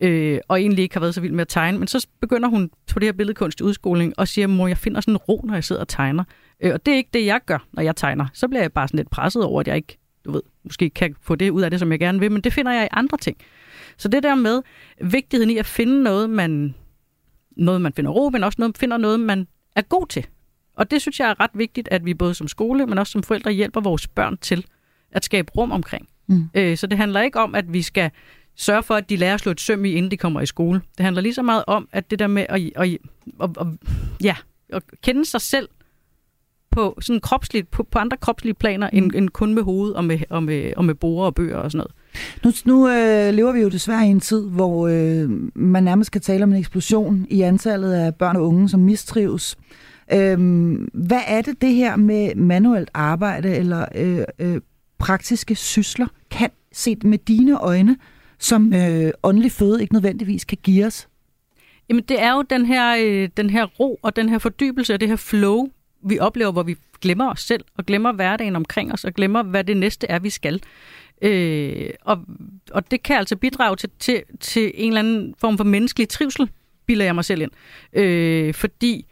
Øh, og egentlig ikke har været så vild med at tegne. Men så begynder hun på det her billedkunst i udskoling og siger, mor, jeg finder sådan en ro, når jeg sidder og tegner. Øh, og det er ikke det, jeg gør, når jeg tegner. Så bliver jeg bare sådan lidt presset over, at jeg ikke, du ved, måske kan få det ud af det, som jeg gerne vil. Men det finder jeg i andre ting. Så det der med vigtigheden i at finde noget, man, noget, man finder ro, men også noget, finder noget, man er god til. Og det synes jeg er ret vigtigt, at vi både som skole, men også som forældre hjælper vores børn til at skabe rum omkring. Mm. Øh, så det handler ikke om, at vi skal sørge for, at de lærer at slå et søm i, inden de kommer i skole. Det handler lige så meget om, at det der med at, at, at, at, ja, at kende sig selv på, sådan kropsligt, på, på andre kropslige planer, end, end kun med hoved og med, og med, og med borer og bøger og sådan noget. Nu, nu øh, lever vi jo desværre i en tid, hvor øh, man nærmest kan tale om en eksplosion i antallet af børn og unge, som mistrives. Øhm, hvad er det, det her med manuelt arbejde eller øh, øh, praktiske sysler kan set med dine øjne, som øh, åndelig føde ikke nødvendigvis kan give os? Jamen, det er jo den her, øh, den her ro og den her fordybelse og det her flow, vi oplever, hvor vi glemmer os selv og glemmer hverdagen omkring os og glemmer, hvad det næste er, vi skal. Øh, og, og det kan altså bidrage til, til, til en eller anden form for menneskelig trivsel, bilder jeg mig selv ind. Øh, fordi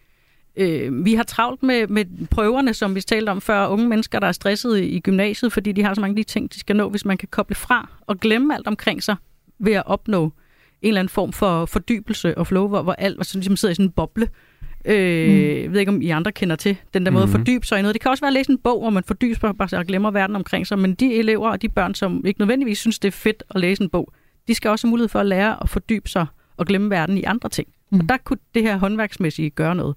øh, vi har travlt med, med prøverne, som vi talte om før, unge mennesker, der er stressede i gymnasiet, fordi de har så mange af de ting, de skal nå, hvis man kan koble fra og glemme alt omkring sig ved at opnå en eller anden form for fordybelse og flow, hvor, hvor alt altså, ligesom sidder i sådan en boble. Øh, mm. Jeg ved ikke, om I andre kender til den der måde mm-hmm. at fordybe sig i noget. Det kan også være at læse en bog, hvor man fordyber sig og glemmer verden omkring sig, men de elever og de børn, som ikke nødvendigvis synes, det er fedt at læse en bog, de skal også have mulighed for at lære at fordybe sig og glemme verden i andre ting. Mm. Og der kunne det her håndværksmæssige gøre noget.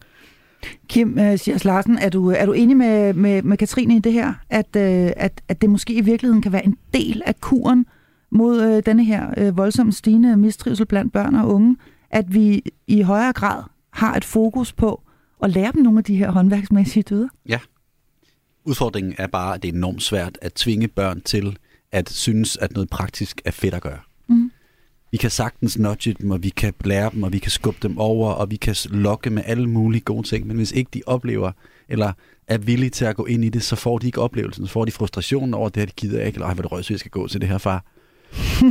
Kim uh, Larsen, er du, er du enig med, med, med Katrine i det her, at, øh, at, at det måske i virkeligheden kan være en del af kuren mod øh, denne her øh, voldsomt stigende mistrivsel blandt børn og unge, at vi i højere grad har et fokus på at lære dem nogle af de her håndværksmæssige dyder? Ja. Udfordringen er bare, at det er enormt svært at tvinge børn til at synes, at noget praktisk er fedt at gøre. Vi kan sagtens nudge dem, og vi kan lære dem, og vi kan skubbe dem over, og vi kan lokke med alle mulige gode ting, men hvis ikke de oplever, eller er villige til at gå ind i det, så får de ikke oplevelsen, så får de frustrationen over det her, de gider ikke, eller ej, hvor det røgsigt, jeg skal gå til det her far.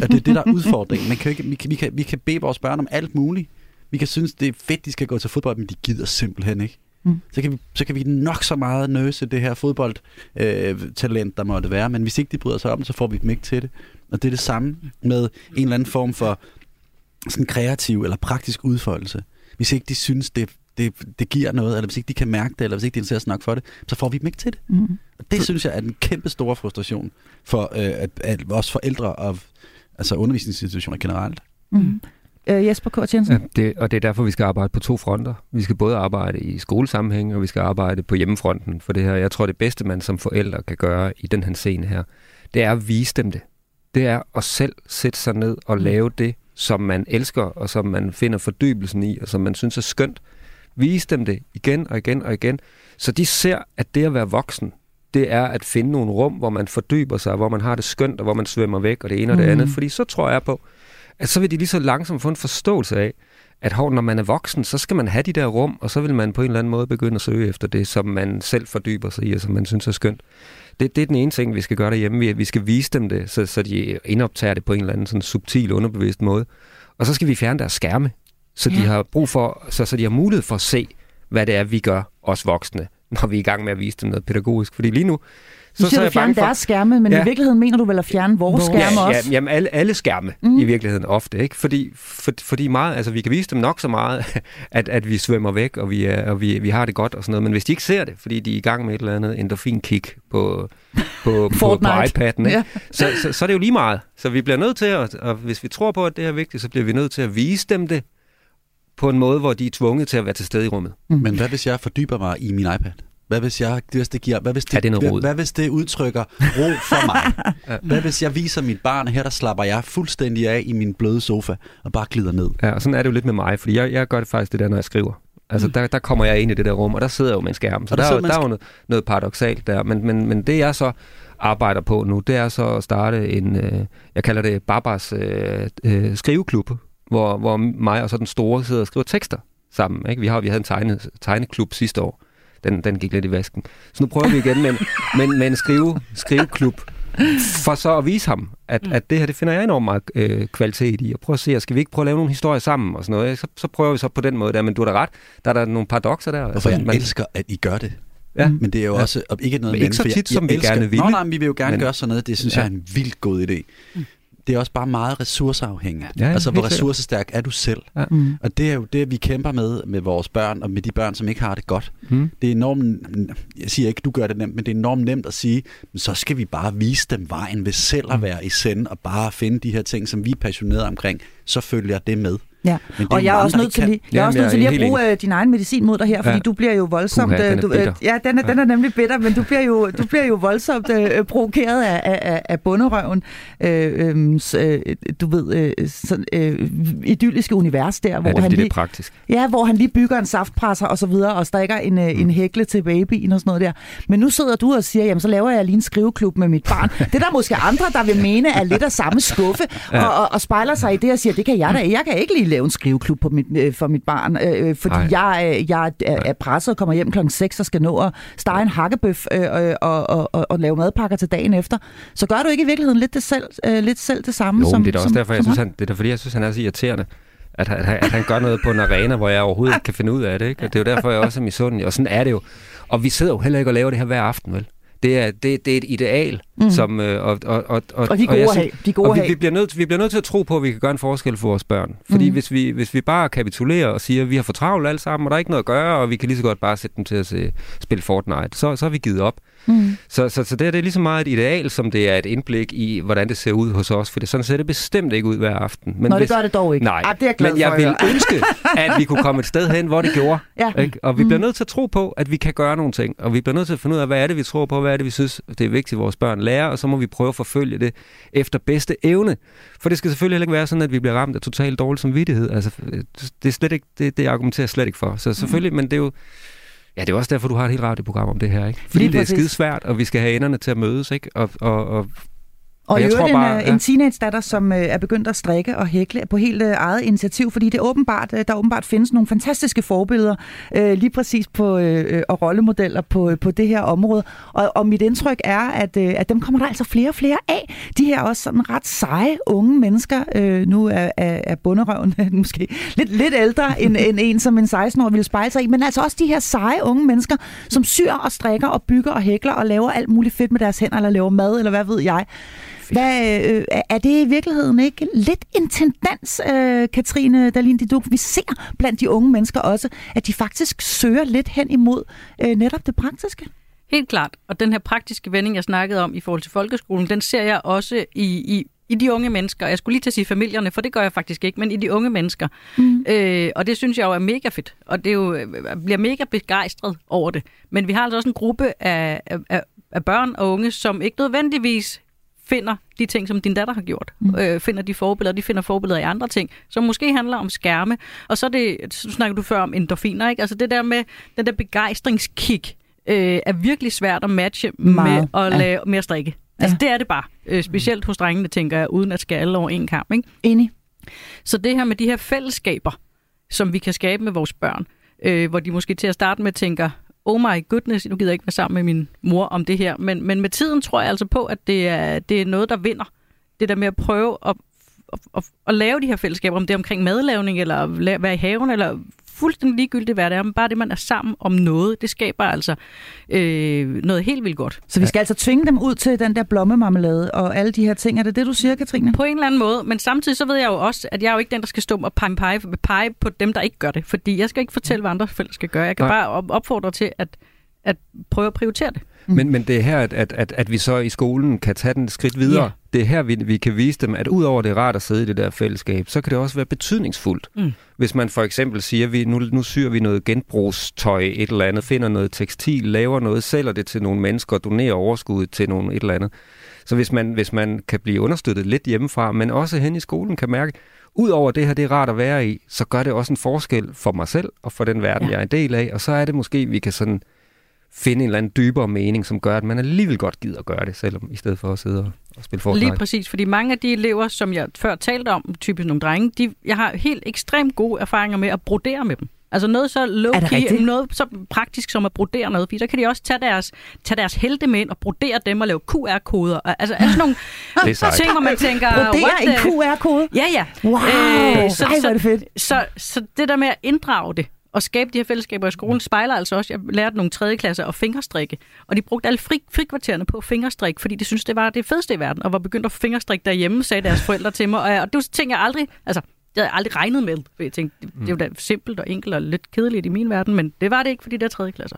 og det er det, der er udfordringen. Man kan ikke, vi, kan, vi, kan, vi kan bede vores børn om alt muligt, vi kan synes, det er fedt, de skal gå til fodbold, men de gider simpelthen ikke. Mm. Så, kan vi, så kan vi nok så meget nøse det her fodboldtalent, øh, der måtte være, men hvis ikke de bryder sig om, så får vi dem ikke til det. Og det er det samme med en eller anden form for sådan kreativ eller praktisk udfoldelse. Hvis ikke de synes, det, det, det giver noget, eller hvis ikke de kan mærke det, eller hvis ikke de interesserer sig nok for det, så får vi dem ikke til det. Mm. Og det synes jeg er en kæmpe stor frustration for øh, at, at vores forældre og altså undervisningsinstitutioner generelt. Mm. Øh, Jesper K. Jensen? Ja, det, og det er derfor, vi skal arbejde på to fronter. Vi skal både arbejde i skolesammenhæng, og vi skal arbejde på hjemmefronten for det her. Jeg tror, det bedste, man som forældre kan gøre i den her scene her, det er at vise dem det. Det er at selv sætte sig ned og mm. lave det, som man elsker, og som man finder fordybelsen i, og som man synes er skønt. Vise dem det igen og igen og igen, så de ser, at det at være voksen, det er at finde nogle rum, hvor man fordyber sig, hvor man har det skønt, og hvor man svømmer væk, og det ene og det mm. andet. Fordi så tror jeg på, at så vil de lige så langsomt få en forståelse af, at hov, når man er voksen, så skal man have de der rum, og så vil man på en eller anden måde begynde at søge efter det, som man selv fordyber sig i, og som man synes er skønt. Det, det er den ene ting, vi skal gøre derhjemme. Vi, vi skal vise dem det, så, så de indoptager det på en eller anden sådan subtil, underbevidst måde. Og så skal vi fjerne deres skærme, så ja. de har brug for, så, så de har mulighed for at se, hvad det er, vi gør, os voksne, når vi er i gang med at vise dem noget pædagogisk. Fordi lige nu, så, så, så fjerne for... deres skærme, men ja. i virkeligheden mener du vel at fjerne vores skærme ja, også? Ja, jamen alle, alle skærme mm. i virkeligheden ofte, ikke? Fordi, for, fordi meget, altså vi kan vise dem nok så meget, at, at vi svømmer væk, og, vi, er, og vi, vi har det godt og sådan noget, men hvis de ikke ser det, fordi de er i gang med et eller andet endorfin-kick på, på, på, på iPad'en, ikke? Ja. Så, så, så er det jo lige meget. Så vi bliver nødt til, at, og hvis vi tror på, at det er vigtigt, så bliver vi nødt til at vise dem det på en måde, hvor de er tvunget til at være til stede i rummet. Mm. Men hvad hvis jeg fordyber mig i min iPad? Hvad hvis, jeg, hvis det giver, hvad hvis det, er det noget hvad, hvad hvis det udtrykker ro for mig? Hvad hvis jeg viser mit barn, her der slapper jeg fuldstændig af i min bløde sofa og bare glider ned? Ja, og sådan er det jo lidt med mig, fordi jeg, jeg gør det faktisk det der, når jeg skriver. Altså, mm. der, der kommer jeg ind i det der rum, og der sidder jeg jo med en skærm. Så der, der, der er jo noget, noget paradoxalt der. Men, men, men det jeg så arbejder på nu, det er så at starte en, øh, jeg kalder det Babas øh, øh, skriveklub, hvor, hvor mig og så den store sidder og skriver tekster sammen. Ikke? Vi, har, vi havde en tegne, tegneklub sidste år, den, den gik lidt i vasken. Så nu prøver vi igen med, med, med en skrive, skriveklub, for så at vise ham, at, mm. at det her, det finder jeg enormt meget øh, kvalitet i. Og prøve at se, skal vi ikke prøve at lave nogle historier sammen og sådan noget? Så, så prøver vi så på den måde der, men du har da ret, der er der nogle paradoxer der. Altså, jeg man... elsker, at I gør det. Ja. Men det er jo ja. også ikke noget men ikke så tit, jeg, jeg som vi elsker, gerne vil. Nå, nej, men vi vil jo gerne men, gøre sådan noget. Det synes ja. jeg er en vildt god idé. Mm det er også bare meget ressourceafhængigt. Ja, altså, hvor ressourcestærk er du selv? Ja. Mm. Og det er jo det, vi kæmper med med vores børn, og med de børn, som ikke har det godt. Mm. Det er enormt, jeg siger ikke, du gør det nemt, men det er enormt nemt at sige, så skal vi bare vise dem vejen ved selv at mm. være i send, og bare finde de her ting, som vi er passionerede omkring, så følger det med. Ja, og jeg er også nødt til lige, jeg er også nødt til lige at bruge uh, din egen medicin mod dig her, fordi ja. du bliver jo voldsomt... Uha, den du, uh, ja, den er, ja. den er nemlig bitter, men du bliver jo, du bliver jo voldsomt uh, provokeret af, af, af bunderøven. Uh, uh, du ved, uh, sådan, uh, idylliske univers der, hvor ja, det, han lige, det er praktisk. Ja, hvor han lige bygger en saftpresser og så videre, og stikker en, mm. en hækle til babyen og sådan noget der. Men nu sidder du og siger, jamen så laver jeg lige en skriveklub med mit barn. det er der måske andre, der vil mene er lidt af samme skuffe, ja. og, og, og spejler sig i det og siger, det kan jeg da. Jeg kan ikke lige lave en skriveklub på mit, øh, for mit barn, øh, øh fordi jeg, øh, jeg er, er presset og kommer hjem klokken 6 og skal nå at stege en hakkebøf øh, og, og, og, og lave madpakker til dagen efter. Så gør du ikke i virkeligheden lidt, det selv, øh, lidt selv det samme? Jo, som, det er da også som, derfor, jeg synes, han, det er fordi, jeg synes, han er så irriterende at, at, at han gør noget på en arena, hvor jeg overhovedet ikke kan finde ud af det. Ikke? Og det er jo derfor, jeg også er misundelig. Og sådan er det jo. Og vi sidder jo heller ikke og laver det her hver aften, vel? Det er, det, det er et ideal, mm. som... Øh, og, og, og, og, og de gode og jeg, de gode og vi, vi, bliver nødt, vi bliver nødt til at tro på, at vi kan gøre en forskel for vores børn. Fordi mm. hvis, vi, hvis vi bare kapitulerer og siger, at vi har for travlt alle sammen, og der er ikke noget at gøre, og vi kan lige så godt bare sætte dem til at se, spille Fortnite, så, så har vi givet op. Mm. Så, så, så det, er, det er lige så meget et ideal, som det er et indblik i, hvordan det ser ud hos os. For det, sådan ser det bestemt ikke ud hver aften. Men Nå, hvis, det gør det dog ikke. Nej, ah, det er jeg men jeg vil ønske, at vi kunne komme et sted hen, hvor det gjorde. Ja. Ikke? Og vi bliver mm. nødt til at tro på, at vi kan gøre nogle ting. Og vi bliver nødt til at finde ud af, hvad er det, vi tror på, hvad er det, vi synes, det er vigtigt, at vores børn lærer, og så må vi prøve at forfølge det efter bedste evne. For det skal selvfølgelig heller ikke være sådan, at vi bliver ramt af totalt dårlig samvittighed. Altså, det er slet ikke, det, det argumenterer slet ikke for. Så selvfølgelig, mm. men det er jo, Ja, det er også derfor, du har et helt radioprogram om det her, ikke? Fordi Lige det er skide svært, og vi skal have enderne til at mødes, ikke? Og, og, og og, jeg tror bare, en, ja. en teenage-datter, som øh, er begyndt at strikke og hækle på helt øh, eget initiativ, fordi det åbenbart, øh, der åbenbart findes nogle fantastiske forbilleder øh, lige præcis på øh, og rollemodeller på, på det her område. Og, og mit indtryk er, at, øh, at dem kommer der altså flere og flere af. De her også sådan ret seje unge mennesker. Øh, nu er, er, er bunderøven måske lidt, lidt ældre end, end en, som en 16-årig ville spejle sig i, men altså også de her seje unge mennesker, som syr og strikker og bygger og hækler og laver alt muligt fedt med deres hænder, eller laver mad, eller hvad ved jeg. Hvad, øh, er det i virkeligheden ikke lidt en tendens, øh, Katrine Dalin Diduk? Vi ser blandt de unge mennesker også, at de faktisk søger lidt hen imod øh, netop det praktiske. Helt klart. Og den her praktiske vending, jeg snakkede om i forhold til folkeskolen, den ser jeg også i, i, i de unge mennesker. Jeg skulle lige til at sige familierne, for det gør jeg faktisk ikke, men i de unge mennesker. Mm. Øh, og det synes jeg jo er mega fedt. Og det er jo, øh, jeg bliver mega begejstret over det. Men vi har altså også en gruppe af, af, af børn og unge, som ikke nødvendigvis finder de ting, som din datter har gjort. Mm. Øh, finder de forbilleder, de finder forbilleder i andre ting, som måske handler om skærme. Og så, er det, så snakker du før om endorfiner, ikke? Altså det der med den der begejstringskick, øh, er virkelig svært at matche Meget. med at, lave, ja. med at strikke. Altså ja. det er det bare. Øh, specielt hos drengene, tænker jeg, uden at skære alle over en kamp. Ikke? Enig. Så det her med de her fællesskaber, som vi kan skabe med vores børn, øh, hvor de måske til at starte med tænker, oh my goodness, nu gider jeg ikke være sammen med min mor om det her. Men, men med tiden tror jeg altså på, at det er, det er noget, der vinder. Det der med at prøve at, at, at, at lave de her fællesskaber, om det er omkring madlavning, eller være i haven, eller fuldstændig ligegyldigt, hvad det er, men bare det, man er sammen om noget, det skaber altså øh, noget helt vildt godt. Så vi skal ja. altså tvinge dem ud til den der blommemarmelade og alle de her ting. Er det det, du siger, Katrine? På en eller anden måde, men samtidig så ved jeg jo også, at jeg er jo ikke den, der skal stå og pege, pege, pege på dem, der ikke gør det. Fordi jeg skal ikke fortælle, hvad andre forældre skal gøre. Jeg kan Nej. bare opfordre til, at, at prøve at prioritere det. Mm. Men, men det er her, at, at, at, at vi så i skolen kan tage den skridt videre. Ja. Det er her, vi, vi kan vise dem, at udover det er rart at sidde i det der fællesskab, så kan det også være betydningsfuldt. Mm. Hvis man for eksempel siger, at vi, nu, nu syr vi noget genbrugstøj, et eller andet, finder noget tekstil, laver noget, sælger det til nogle mennesker og donerer overskuddet til nogle et eller andet. Så hvis man, hvis man kan blive understøttet lidt hjemmefra, men også hen i skolen kan mærke, Udover det her, det er rart at være i, så gør det også en forskel for mig selv og for den verden, ja. jeg er en del af. Og så er det måske, vi kan sådan finde en eller anden dybere mening, som gør, at man alligevel godt gider at gøre det, selvom i stedet for at sidde og, og spille Fortnite. Lige præcis, fordi mange af de elever, som jeg før talte om, typisk nogle drenge, de, jeg har helt ekstremt gode erfaringer med at brodere med dem. Altså noget så low-key, noget så praktisk som at brodere noget, fordi så kan de også tage deres, tage deres helte med ind og brodere dem og lave QR-koder. Altså, altså nogle ting, hvor man tænker... Brodere en QR-kode? Ja, ja. Wow, øh, så, Ej, hvor er det fedt. Så, så, så det der med at inddrage det, at skabe de her fællesskaber i skolen spejler altså også, jeg lærte nogle tredje klasser at fingerstrikke, og de brugte alle fri, frikvartererne på fingerstrik, fordi de synes det var det fedeste i verden, og var begyndt at fingerstrikke derhjemme, sagde deres forældre til mig, og, og det tænker jeg aldrig, altså, det havde jeg aldrig regnet med, for jeg tænkte, det, det er jo da simpelt og enkelt og lidt kedeligt i min verden, men det var det ikke for de der tredje klasser.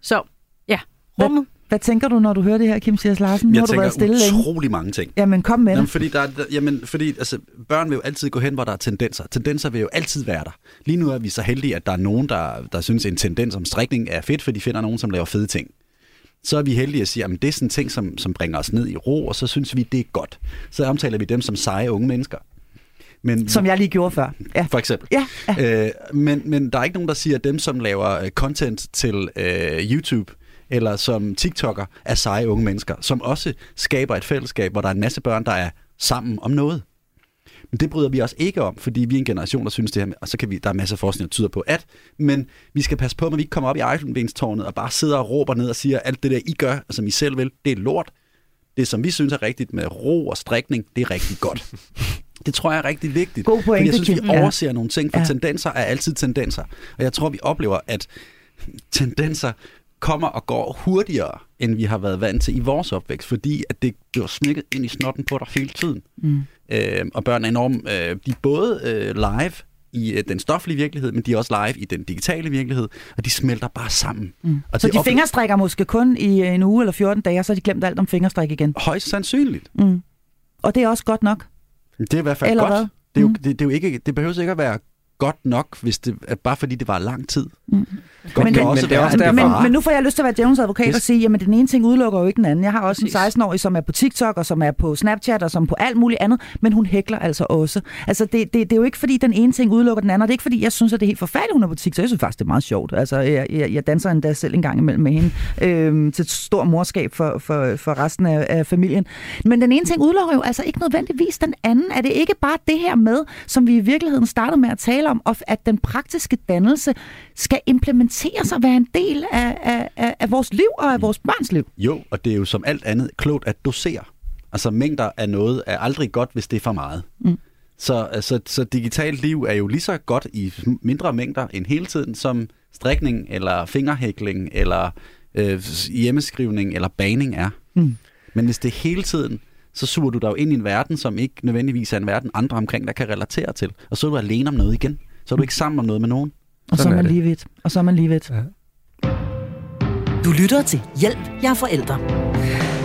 Så ja, rummet Hvad tænker du, når du hører det her, Kim Sias Larsen? Nu Jeg har du været stille tænker længe. utrolig mange ting. Jamen, kom med Jamen, fordi, der, er- der, jamen, fordi altså, børn vil jo altid gå hen, hvor der er tendenser. Tendenser vil jo altid være der. Lige nu er vi så heldige, at der er nogen, der, der synes, en tendens om strikning er fedt, for de finder nogen, som laver fede ting. Så er vi heldige at sige, at det er sådan en ting, som, som bringer os ned i ro, og så synes vi, det er godt. Så omtaler vi dem som seje unge mennesker. Men, Som jeg lige gjorde før. Ja. For eksempel. Ja, ja. Øh, men, men der er ikke nogen, der siger, at dem, som laver øh, content til øh, YouTube, eller som TikToker, er seje unge mennesker, som også skaber et fællesskab, hvor der er en masse børn, der er sammen om noget. Men det bryder vi os ikke om, fordi vi er en generation, der synes det her, med, og så kan vi, der er masser af forskning, der tyder på, at, men vi skal passe på, at vi ikke kommer op i Eiffelbenstårnet og bare sidder og råber ned og siger, alt det der, I gør, som I selv vil, det er lort. Det, som vi synes er rigtigt med ro og strikning, det er rigtig godt. Det tror jeg er rigtig vigtigt. God pointe, jeg synes, vi Ja. overser nogle ting, for Ja. ja. tendenser er altid tendenser. Og jeg tror, vi oplever, at tendenser kommer og går hurtigere, end vi har været vant til i vores opvækst, fordi at det bliver smækket ind i snotten på dig hele tiden. Mm. Øh, og børn er enormt, øh, de er både øh, live i øh, den stoflige virkelighed, men de er også live i den digitale virkelighed, og de smelter bare sammen. Mm. Og Så de oplever- fingerstrikker måske kun i en uge eller 14 dage, og så har de glemt alt om fingerstrik igen. Højst sandsynligt. Mm. Og det er også godt nok. Det er i hvert fald Eller godt. hvad? Det, er jo, Mm. det, det, er jo ikke, det behøver ikke at være godt nok, hvis det, bare fordi det var lang tid. Mm. Godt Men det- også men det er også at derfor- Men, men nu får jeg lyst til at være djævelens advokat Yes. og sige, jamen den ene ting udelukker jo ikke den anden. Jeg har også en Præcis. 16-årig, som er på TikTok, og som er på Snapchat, og som på alt muligt andet, men hun hækler altså også. Altså det, det, det er jo ikke, fordi den ene ting udelukker den anden, og det er ikke, fordi jeg synes, at det er helt forfærdeligt, hun er på TikTok. Jeg synes faktisk, det er meget sjovt. Altså jeg, jeg, jeg danser endda selv en gang imellem med hende, øhm, til stor morskab for, for, for resten af, af familien. Men den ene ting udelukker jo altså ikke nødvendigvis den anden. Er det ikke bare det her med, som vi i virkeligheden startede med at tale om, og at den praktiske dannelse skal implementeres og være en del af, af, af, af vores liv og af vores børns liv? Jo, og det er jo som alt andet klogt at dosere. Altså mængder af noget er aldrig godt, hvis det er for meget. Mm. Så, altså, så digitalt liv er jo lige så godt i mindre mængder end hele tiden, som strikning, eller fingerhækling, eller øh, hjemmeskrivning, eller baning er. Mm. Men hvis det hele tiden, så suger du dig jo ind i en verden, som ikke nødvendigvis er en verden, andre omkring der kan relatere til. Og så er du alene om noget igen. Så er du ikke sammen om noget med nogen. Og så er man lige vidt. Og så er man lige vidt. Ja. Du lytter til Hjælp, jeg er forældre.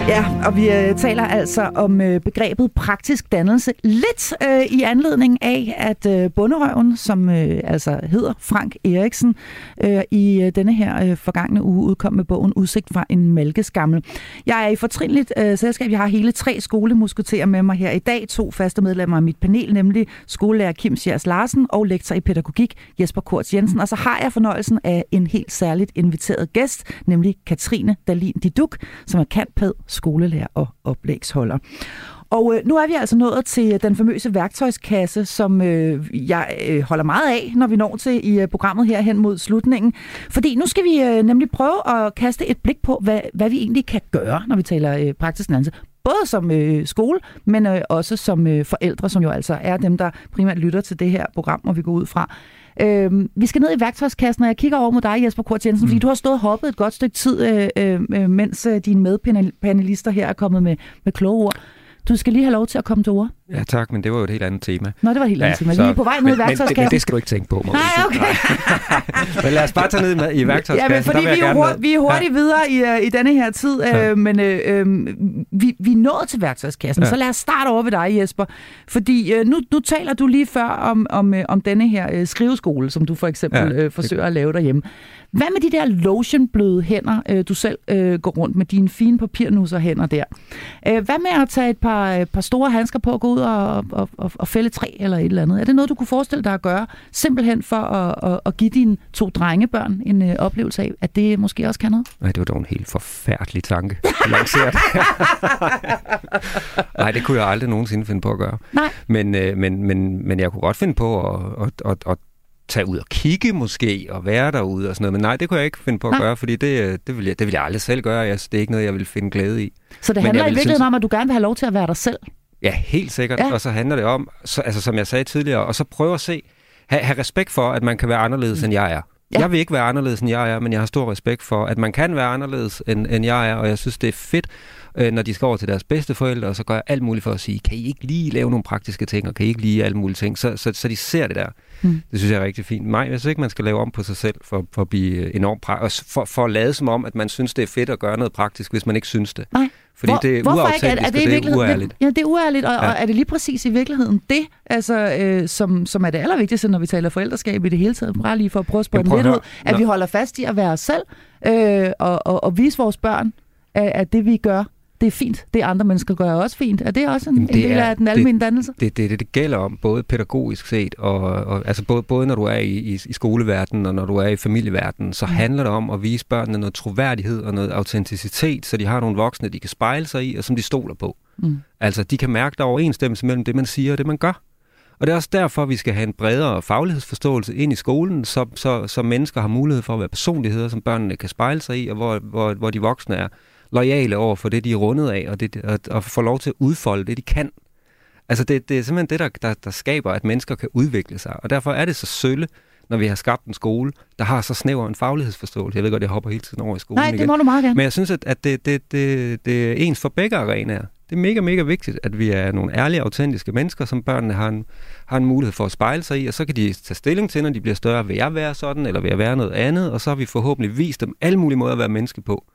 Ja, og vi øh, taler altså om øh, begrebet praktisk dannelse. Lidt øh, i anledning af, at øh, Bunderøven, som øh, altså hedder Frank Eriksen, øh, i øh, denne her øh, forgangne uge udkom med bogen Udsigt fra en malkeskammel. Jeg er i fortrinligt øh, selskab. Jeg har hele tre skolemusketerer med mig her i dag. To faste medlemmer af mit panel, nemlig skolelærer Kim Sjærs Larsen og lektor i pædagogik Jesper Kort Jensen. Og så har jeg fornøjelsen af en helt særligt inviteret gæst, nemlig Katrine Dalin Diduk, som er kantpæd, skolelærer og oplægsholder. Og øh, nu er vi altså nået til øh, den famøse værktøjskasse, som øh, jeg øh, holder meget af, når vi når til i øh, programmet her hen mod slutningen. Fordi nu skal vi øh, nemlig prøve at kaste et blik på, hvad, hvad vi egentlig kan gøre, når vi taler øh, praktisk dannelse. Både som øh, skole, men øh, også som øh, forældre, som jo altså er dem, der primært lytter til det her program, og vi går ud fra. Øh, vi skal ned i værktøjskassen, og jeg kigger over mod dig, Jesper Kort Jensen, mm. fordi du har stået og hoppet et godt stykke tid, øh, øh, mens øh, dine medpanelister her er kommet med, med kloge ord. Du skal lige have lov til at komme til ord. Ja tak, men det var jo et helt andet tema. Nå, det var helt andet. Ja, vi så- er på vej ned i men, men, det, men værktøjskassen. det skal du ikke tænke på, Maurice. Nej, okay. Men lad os bare tage ned i- i Ja, værktøjskassen. men fordi vi er, hurtigt, vi er hurtigt ja. videre i, øh, i denne her tid, øh, Ja. men øh, øh, vi, vi er nået til værktøjskassen, ja. Ja. så lad os starte over ved dig, Jesper. Fordi øh, nu, nu taler du lige før om, om, øh, om denne her øh, skriveskole, som du for eksempel Ja, øh, det- forsøger at lave derhjemme. Hvad med de der lotionbløde hænder, øh, du selv øh, går rundt med dine fine papirnusser hænder der? Øh, hvad med at tage et par, øh, par store handsker på og gå ud og, og, og, og fælde træ eller et eller andet? Er det noget, du kunne forestille dig at gøre, simpelthen for at, at, at give dine to drengebørn en øh, oplevelse af, at det måske også kan noget? Nej, det var dog en helt forfærdelig tanke. Lanceret. Nej, det kunne jeg aldrig nogensinde finde på at gøre. Nej. Men, øh, men, men, men jeg kunne godt finde på at, at, at, at tage ud og kigge måske, og være derude og sådan noget. Men nej, det kunne jeg ikke finde på at Nej. gøre, fordi det, øh, det, vil jeg, det vil jeg aldrig selv gøre. Jeg, det er ikke noget, jeg vil finde glæde i. Så det Men handler i virkeligheden synes- om, at du gerne vil have lov til at være dig selv. Ja, helt sikkert. Ja. Og så handler det om, så, altså som jeg sagde tidligere, og så prøve at se, have, have respekt for, at man kan være anderledes, mm. end jeg er. Ja. Jeg vil ikke være anderledes, end jeg er, men jeg har stor respekt for, at man kan være anderledes, end, end jeg er, og jeg synes, det er fedt, øh, når de skal over til deres bedste forældre, og så gør jeg alt muligt for at sige, kan I ikke lige lave nogle praktiske ting, og kan I ikke lige alle mulige ting, så, så, så de ser det der. Mm. Det synes jeg er rigtig fint. Nej, jeg synes ikke, man skal lave om på sig selv for, for at blive enormt praktisk, for, for at lade som om, at man synes, det er fedt at gøre noget praktisk, hvis man ikke synes det. Nej. Fordi Hvor, det er uautentisk, er, er det, det er uærligt. Ja, det er uærligt, og, ja. og er det lige præcis i virkeligheden det, altså, øh, som, som er det allervigtigste, når vi taler forældreskab i det hele taget, bare lige for at prøve at spørge lidt ud, at Nå. vi holder fast i at være os selv, øh, og, og, og vise vores børn, at, at det vi gør, det er fint. Det andre mennesker gør også fint. Er det også en, Jamen, det en del er, af den almindelige dannelse? Det, det, det, det gælder om, både pædagogisk set, og, og altså både, både når du er i, i, i skoleverdenen, og når du er i familieverdenen, så mm. handler det om at vise børnene noget troværdighed og noget autenticitet, så de har nogle voksne, de kan spejle sig i, og som de stoler på. Mm. Altså, de kan mærke, der er overensstemmelse mellem det, man siger, og det, man gør. Og det er også derfor, vi skal have en bredere faglighedsforståelse ind i skolen, så, så, så mennesker har mulighed for at være personligheder, som børnene kan spejle sig i, og hvor, hvor, hvor de voksne er lojale over for det, de er rundet af, og, det, og, og får lov til at udfolde det, de kan. Altså det, det er simpelthen det, der, der, der skaber, at mennesker kan udvikle sig. Og derfor er det så sølle, når vi har skabt en skole, der har så snæver en faglighedsforståelse. Jeg ved godt, jeg hopper hele tiden over i skolen Nej, det igen. må du meget gerne. Men jeg synes, at, at det, det, det, det er ens for begge arenaer. Det er mega, mega vigtigt, at vi er nogle ærlige, autentiske mennesker, som børnene har en, har en mulighed for at spejle sig i, og så kan de tage stilling til, når de bliver større, vil jeg være sådan, eller vil jeg være noget andet, og så har vi forhåbentlig vist dem alle mulige måder at være menneske på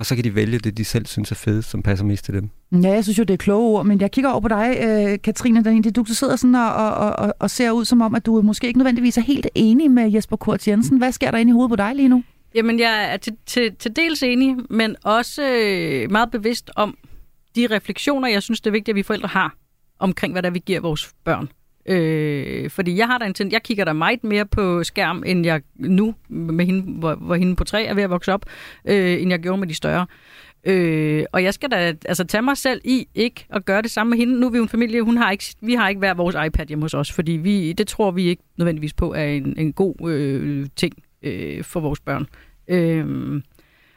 og så kan de vælge det, de selv synes er fedt, som passer mest til dem. Ja, jeg synes jo, det er kloge ord, men jeg kigger over på dig, øh, Katrine, der, du sidder sådan og, og, og, og ser ud som om, at du måske ikke nødvendigvis er helt enig med Jesper Kurt Jensen. Hvad sker der inde i hovedet på dig lige nu? Jamen, jeg er til, til, til dels enig, men også øh, meget bevidst om de refleksioner, jeg synes, det er vigtigt, at vi forældre har omkring, hvad der vi giver vores børn. Øh, fordi jeg har da en jeg kigger der meget mere på skærm, end jeg nu, med hende, hvor, hvor hende på tre er ved at vokse op, øh, end jeg gjorde med de større. Øh, og jeg skal da altså, tage mig selv i ikke at gøre det samme med hende. Nu er vi jo en familie, hun har ikke, vi har ikke hver vores iPad hjemme hos os, fordi vi, det tror vi ikke nødvendigvis på er en, en god øh, ting øh, for vores børn. Øh,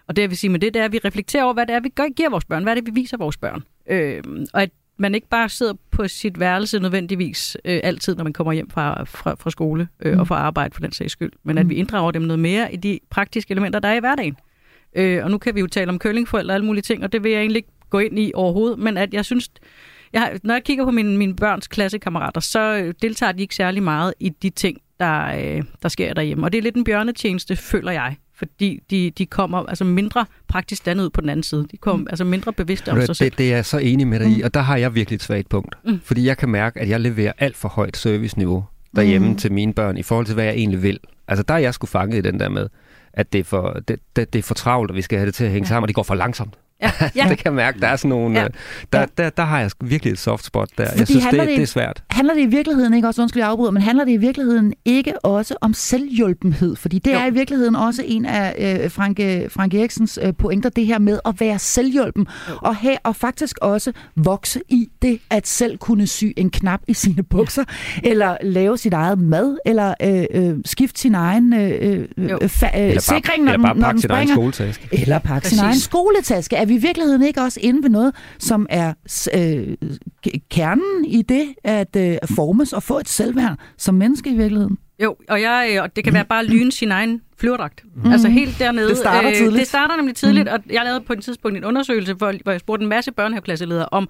og det jeg vil sige med det, det er, at vi reflekterer over, hvad det er, vi gør, giver vores børn, hvad er det, vi viser vores børn. Øh, og at man ikke bare sidder på sit værelse nødvendigvis øh, altid, når man kommer hjem fra, fra, fra skole øh, mm. og fra arbejde for den sags skyld, men at mm. vi inddrager dem noget mere i de praktiske elementer, der er i hverdagen. Øh, og nu kan vi jo tale om køllingforældre og alle mulige ting, og det vil jeg egentlig ikke gå ind i overhovedet, men at jeg synes, jeg, når jeg kigger på mine, mine børns klassekammerater, så øh, deltager de ikke særlig meget i de ting, der, øh, der sker derhjemme. Og det er lidt en bjørnetjeneste, føler jeg fordi de, de kommer altså mindre praktisk dannet ud på den anden side. De kommer mm. altså mindre bevidste om sig selv. Det, det er jeg så enig med dig mm. i, og der har jeg virkelig et svagt punkt. Mm. Fordi jeg kan mærke, at jeg leverer alt for højt serviceniveau derhjemme mm. til mine børn, i forhold til, hvad jeg egentlig vil. Altså der er jeg sgu fanget i den der med, at det er for, det, det, det er for travlt, og vi skal have det til at hænge ja. sammen, og det går for langsomt. Ja, ja. det kan jeg mærke, der er sådan nogle... Ja. Øh, der, ja. der, der har jeg virkelig et soft spot der. Fordi jeg synes, det, det, det er svært. Handler det i virkeligheden ikke også, undskyld jeg afbryder, men handler det i virkeligheden ikke også om selvhjulpenhed? Fordi det jo. er i virkeligheden også en af øh, Frank, Frank Eriksens øh, pointer, det her med at være selvhjulpen. Jo. Og, have, og faktisk også vokse i det, at selv kunne sy en knap i sine bukser, ja. eller lave sit eget mad, eller øh, øh, skifte sin egen øh, øh, fa- øh, sikring, når, eller bare pakke sin egen skoletaske. Eller pakke sin egen skoletaske. Er vi i virkeligheden ikke også inde ved noget, som er øh, kernen i det at øh, formes og få et selvværd som menneske i virkeligheden? Jo, og, jeg, og det kan være bare lyne sin egen flyverdragt. Mm. Altså helt dernede. Det starter øh, tidligt. det starter nemlig tidligt, mm. og jeg lavede på et tidspunkt en undersøgelse, hvor, hvor jeg spurgte en masse børnehaveklasseledere om,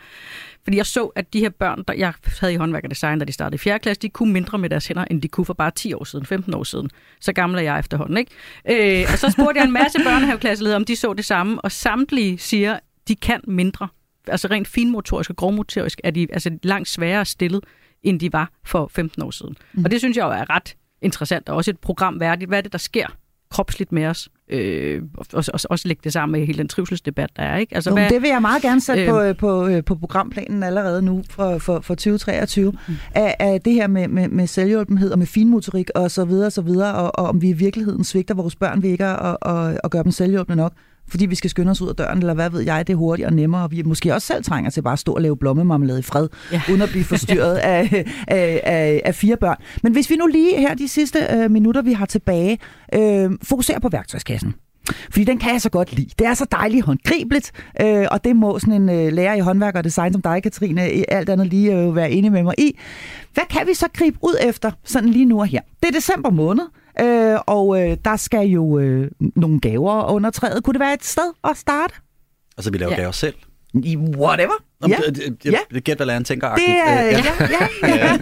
fordi jeg så, at de her børn, der jeg havde i håndværk og design, da de startede i 4. klasse, de kunne mindre med deres hænder, end de kunne for bare 10 år siden, 15 år siden. Så gammel er jeg efterhånden, ikke? Øh, og så spurgte jeg en masse børnehaveklasseledere, om de så det samme, og samtlige siger, de kan mindre. Altså rent finmotorisk og grovmotorisk er de altså langt sværere stillet, end de var for 15 år siden. Mm. Og det synes jeg jo er ret interessant, og også et program værdigt. Hvad er det, der sker kropsligt med os? Øh, og, og, også lægge det sammen med hele den trivselsdebat, der er. Ikke? Altså, jo, hvad, det vil jeg meget gerne sætte øh, på, øh, på, øh, på programplanen allerede nu for, for, for 2023. Mm. Af, af det her med, med, med selvhjulpenhed og med finmotorik og så videre, og så videre og, og om vi i virkeligheden svigter vores børn ved ikke at, at, at gøre dem selvhjulpne nok fordi vi skal skynde os ud af døren, eller hvad ved jeg, det er hurtigere og nemmere, og vi måske også selv trænger til bare at stå og lave blommemarmelade i fred, ja. uden at blive forstyrret af, af, af, af fire børn. Men hvis vi nu lige her de sidste øh, minutter, vi har tilbage, øh, fokuserer på værktøjskassen. Fordi den kan jeg så godt lide. Det er så dejligt håndgribeligt, øh, og det må sådan en øh, lærer i håndværk og design som dig, Katrine, alt andet lige øh, være enig med mig i. Hvad kan vi så gribe ud efter sådan lige nu og her? Det er december måned. Øh, og øh, der skal jo øh, nogle gaver under træet. Kunne det være et sted at starte? Altså, vi laver Ja. gaver selv. I whatever. Ja. det- det- Ja. Jeg, jeg gæt, hvad læreren tænker. Det er, ja, ja, ja.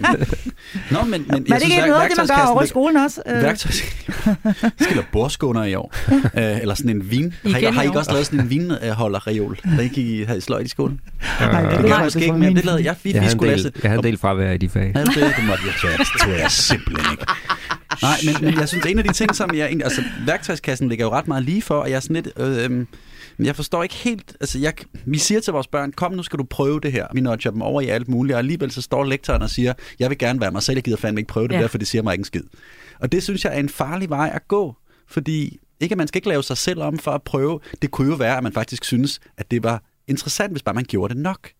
Nå, men, men, Men er det ikke noget af det, man gør over i skolen også? Øh, Værktøj. skal lave bordskåner i år. øh, eller sådan en vin. Har I, har I ikke også lavet sådan en vinholderreol, da I gik i, havde I sløjt i skolen? Nej, det Det er gør jeg det måske er ikke mere. Det lavede jeg. Vi, Jeg vi skulle del, læse. jeg havde en del fravær i de fag. Du det? Det måtte jeg, jeg, det tror jeg simpelthen ikke. Nej, men, men jeg synes, en af de ting, som jeg egentlig... Altså, værktøjskassen ligger jo ret meget lige for, og jeg er sådan lidt... Øh, øh, men jeg forstår ikke helt... Altså, jeg, vi siger til vores børn, kom nu skal du prøve det her. Vi nudger dem over i alt muligt, og alligevel så står lektoren og siger, jeg vil gerne være mig selv, jeg gider fandme ikke prøve det Ja. ja. der, for det siger mig ikke en skid. Og det synes jeg er en farlig vej at gå, fordi ikke at man skal ikke lave sig selv om for at prøve. Det kunne jo være, at man faktisk synes, at det var interessant, hvis bare man gjorde det nok.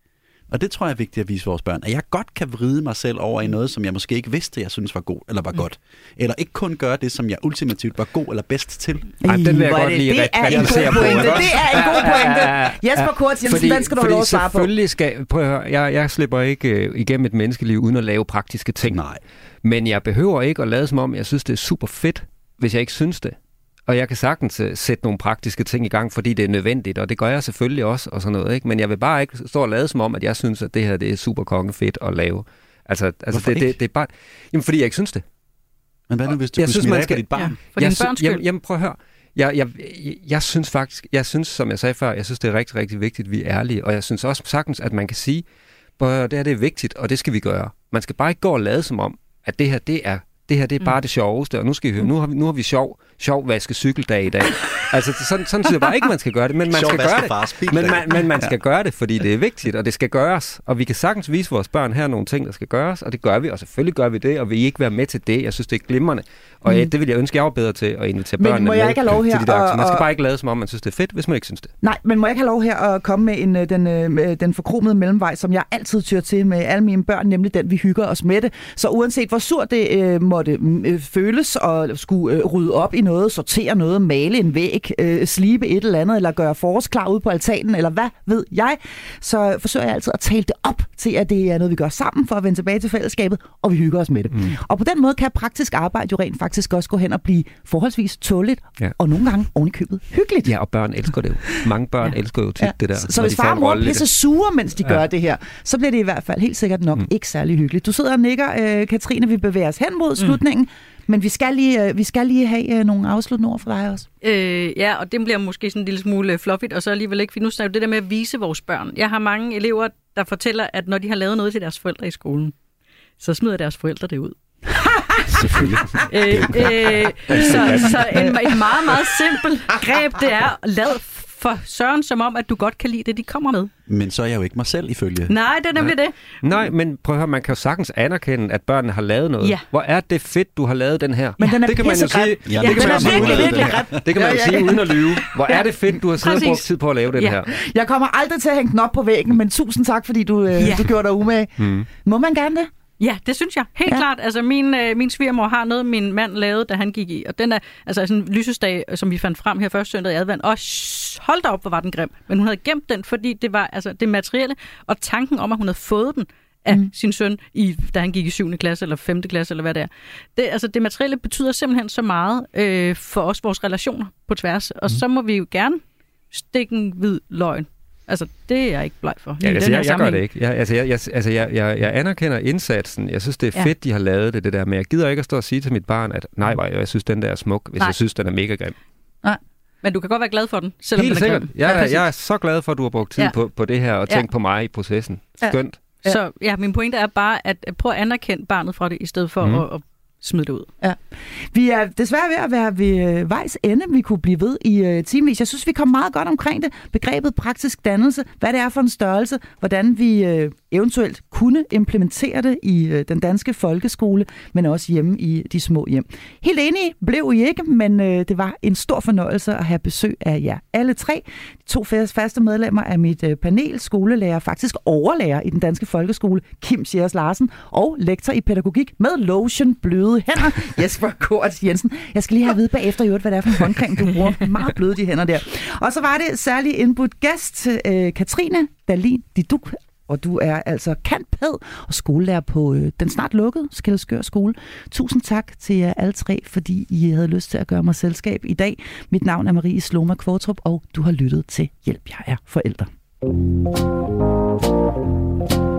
Og det tror jeg er vigtigt at vise vores børn, at jeg godt kan vride mig selv over i noget, som jeg måske ikke vidste, jeg synes var god eller var godt. Eller ikke kun gøre det, som jeg ultimativt var god eller bedst til. Ej, den vil jeg er godt det- lige det er en god pointe. Det er en god pointe. Jesper Kort Jensen, den skal du lov at svare på. selvfølgelig skal... Prøv at høre, jeg, jeg slipper ikke øh, igennem et menneskeliv uden at lave praktiske ting. Nej. Men jeg behøver ikke at lade som om, jeg synes, det er super fedt, hvis jeg ikke synes det. Og jeg kan sagtens øh, sætte nogle praktiske ting i gang, fordi det er nødvendigt, og det gør jeg selvfølgelig også, og sådan noget. Ikke? Men jeg vil bare ikke stå og lade som om, at jeg synes, at det her det er super kongefedt at lave. Altså, altså det, det, ikke? det, er bare... Jamen, fordi jeg ikke synes det. Men hvad nu, hvis du Jeg kunne synes, man skal- dit barn? Ja, for jeg din børns skyld. Jamen, jamen prøv at høre. Jeg, jeg, jeg, jeg synes faktisk, jeg synes, som jeg sagde før, jeg synes, det er rigtig, rigtig vigtigt, at vi er ærlige. Og jeg synes også sagtens, at man kan sige, at det her det er vigtigt, og det skal vi gøre. Man skal bare ikke gå og lade som om, at det her, det er det her det er bare det sjoveste, og nu skal I høre, nu har vi, nu har vi sjov, sjov vaske cykeldag i dag. altså, sådan, sådan synes jeg bare ikke, man skal gøre det, men man Sjov skal gøre det. Men man, men man skal gøre det, fordi det er vigtigt, og det skal gøres. Og vi kan sagtens vise vores børn her nogle ting, der skal gøres, og det gør vi, og selvfølgelig gør vi det, og vi ikke være med til det. Jeg synes, det er glimrende. Og mm. det vil jeg ønske, jeg var bedre til at invitere Men børnene må jeg med ikke have lov her til de der og-. Man skal bare ikke lade som om, man synes, det er fedt, hvis man ikke synes det. Nej, men må jeg ikke have lov her at komme med en, øh, den, øh, den forkromede mellemvej, som jeg altid tyr til med alle mine børn, nemlig den, vi hygger os med det. Så uanset hvor surt det øh, måtte øh, føles og skulle øh, rydde op i noget, sortere noget, male en væg, øh, slibe et eller andet, eller gøre forårsklar ude på altanen, eller hvad ved jeg, så forsøger jeg altid at tale det op til, at det er noget, vi gør sammen for at vende tilbage til fællesskabet, og vi hygger os med det. Mm. Og på den måde kan praktisk arbejde jo rent faktisk også gå hen og blive forholdsvis tåligt, Ja. og nogle gange ovenikøbet hyggeligt. Ja, og børn elsker det jo. Mange børn Ja. elsker jo tit ja. det der. Så, så hvis far og mor pisse sure, mens de Ja. gør det her, så bliver det i hvert fald helt sikkert nok mm. ikke særlig hyggeligt. Du sidder og nikker, øh, Katrine, vi bevæger os hen mod Mm. Men vi skal lige, øh, vi skal lige have øh, nogle afsluttende ord fra dig også. Øh, ja, og det bliver måske sådan en lille smule fluffigt, og så alligevel ikke, for nu snakker det der med at vise vores børn. Jeg har mange elever, der fortæller, at når de har lavet noget til deres forældre i skolen, så smider deres forældre det ud. Selvfølgelig. Øh, øh, så så en, en meget, meget simpel greb, det er, lad for Søren som om, at du godt kan lide det, de kommer med. Men så er jeg jo ikke mig selv, ifølge. Nej, det er nemlig det. Nej, men prøv at høre, man kan jo sagtens anerkende, at børnene har lavet noget. Ja. Hvor er det fedt, du har lavet den her. Men den er det kan man jo sige, Ja, det kan man jo sige, virkelig, uden at- virkelig det kan man jo sige uden at lyve. Hvor er det fedt, du har siddet og brugt tid på at lave den Ja. her. Jeg kommer aldrig til at hænge den op på væggen, men tusind tak, fordi du, øh, Ja. du gjorde dig umage. Mm. Må man gerne det? Ja, det synes jeg. Helt Ja. klart. Altså, min, øh, min svigermor har noget, min mand lavede, da han gik i. Og den er altså sådan en lysesdag, som vi fandt frem her første søndag i advent. Og hold da op, hvor var den grim. Men hun havde gemt den, fordi det var altså det materielle, og tanken om, at hun havde fået den af mm. sin søn, i, da han gik i 7. klasse eller 5. klasse, eller hvad det er. Det, altså, det materielle betyder simpelthen så meget øh, for os, vores relationer på tværs. Og så må vi jo gerne stikke en hvid løgn. Altså, det er jeg ikke bleg for. Ja, altså, jeg, jeg gør det ikke. Jeg, altså, jeg, jeg, altså, jeg, jeg, jeg anerkender indsatsen. Jeg synes, det er Ja. fedt, de har lavet det, det der. Men jeg gider ikke at stå og sige til mit barn, at nej, hvor jeg, synes, den der er smuk, hvis Nej. jeg synes, den er mega grim. Men du kan godt være glad for den, selvom Helt den er sikkert. grim. Jeg, præcis. jeg er så glad for, at du har brugt tid Ja. på, på det her, og Ja. tænkt på mig i processen. Ja. Skønt. Ja. Så ja, min pointe er bare, at prøve at anerkende barnet fra det, i stedet for mm. at, at smid det ud. Ja. Vi er desværre ved at være ved øh, vejs ende. Vi kunne blive ved i øh, timevis. Jeg synes, vi kom meget godt omkring det. Begrebet praktisk dannelse, hvad det er for en størrelse, hvordan vi øh, eventuelt kunne implementere det i øh, den danske folkeskole, men også hjemme i de små hjem. Helt enige blev I ikke, men øh, det var en stor fornøjelse at have besøg af jer alle tre. De to faste medlemmer af mit øh, panel, skolelærer, faktisk overlærer i den danske folkeskole, Kim Sjærs Larsen, og lektor i pædagogik med lotion bløde hænder, Jesper Kort Jensen. Jeg skal lige have at vide bagefter, i hvad det er for en håndcreme, du bruger. Meget bløde de hænder der. Og så var det særlig indbudt gæst, øh, Katrine Dalin Diduk og du er altså kantpæd og skolelærer på øh, den snart lukkede Skældskør skole. Tusind tak til jer alle tre, fordi I havde lyst til at gøre mig selskab i dag. Mit navn er Marie Sloma Kvortrup, og du har lyttet til Hjælp, jeg er forældre. thank you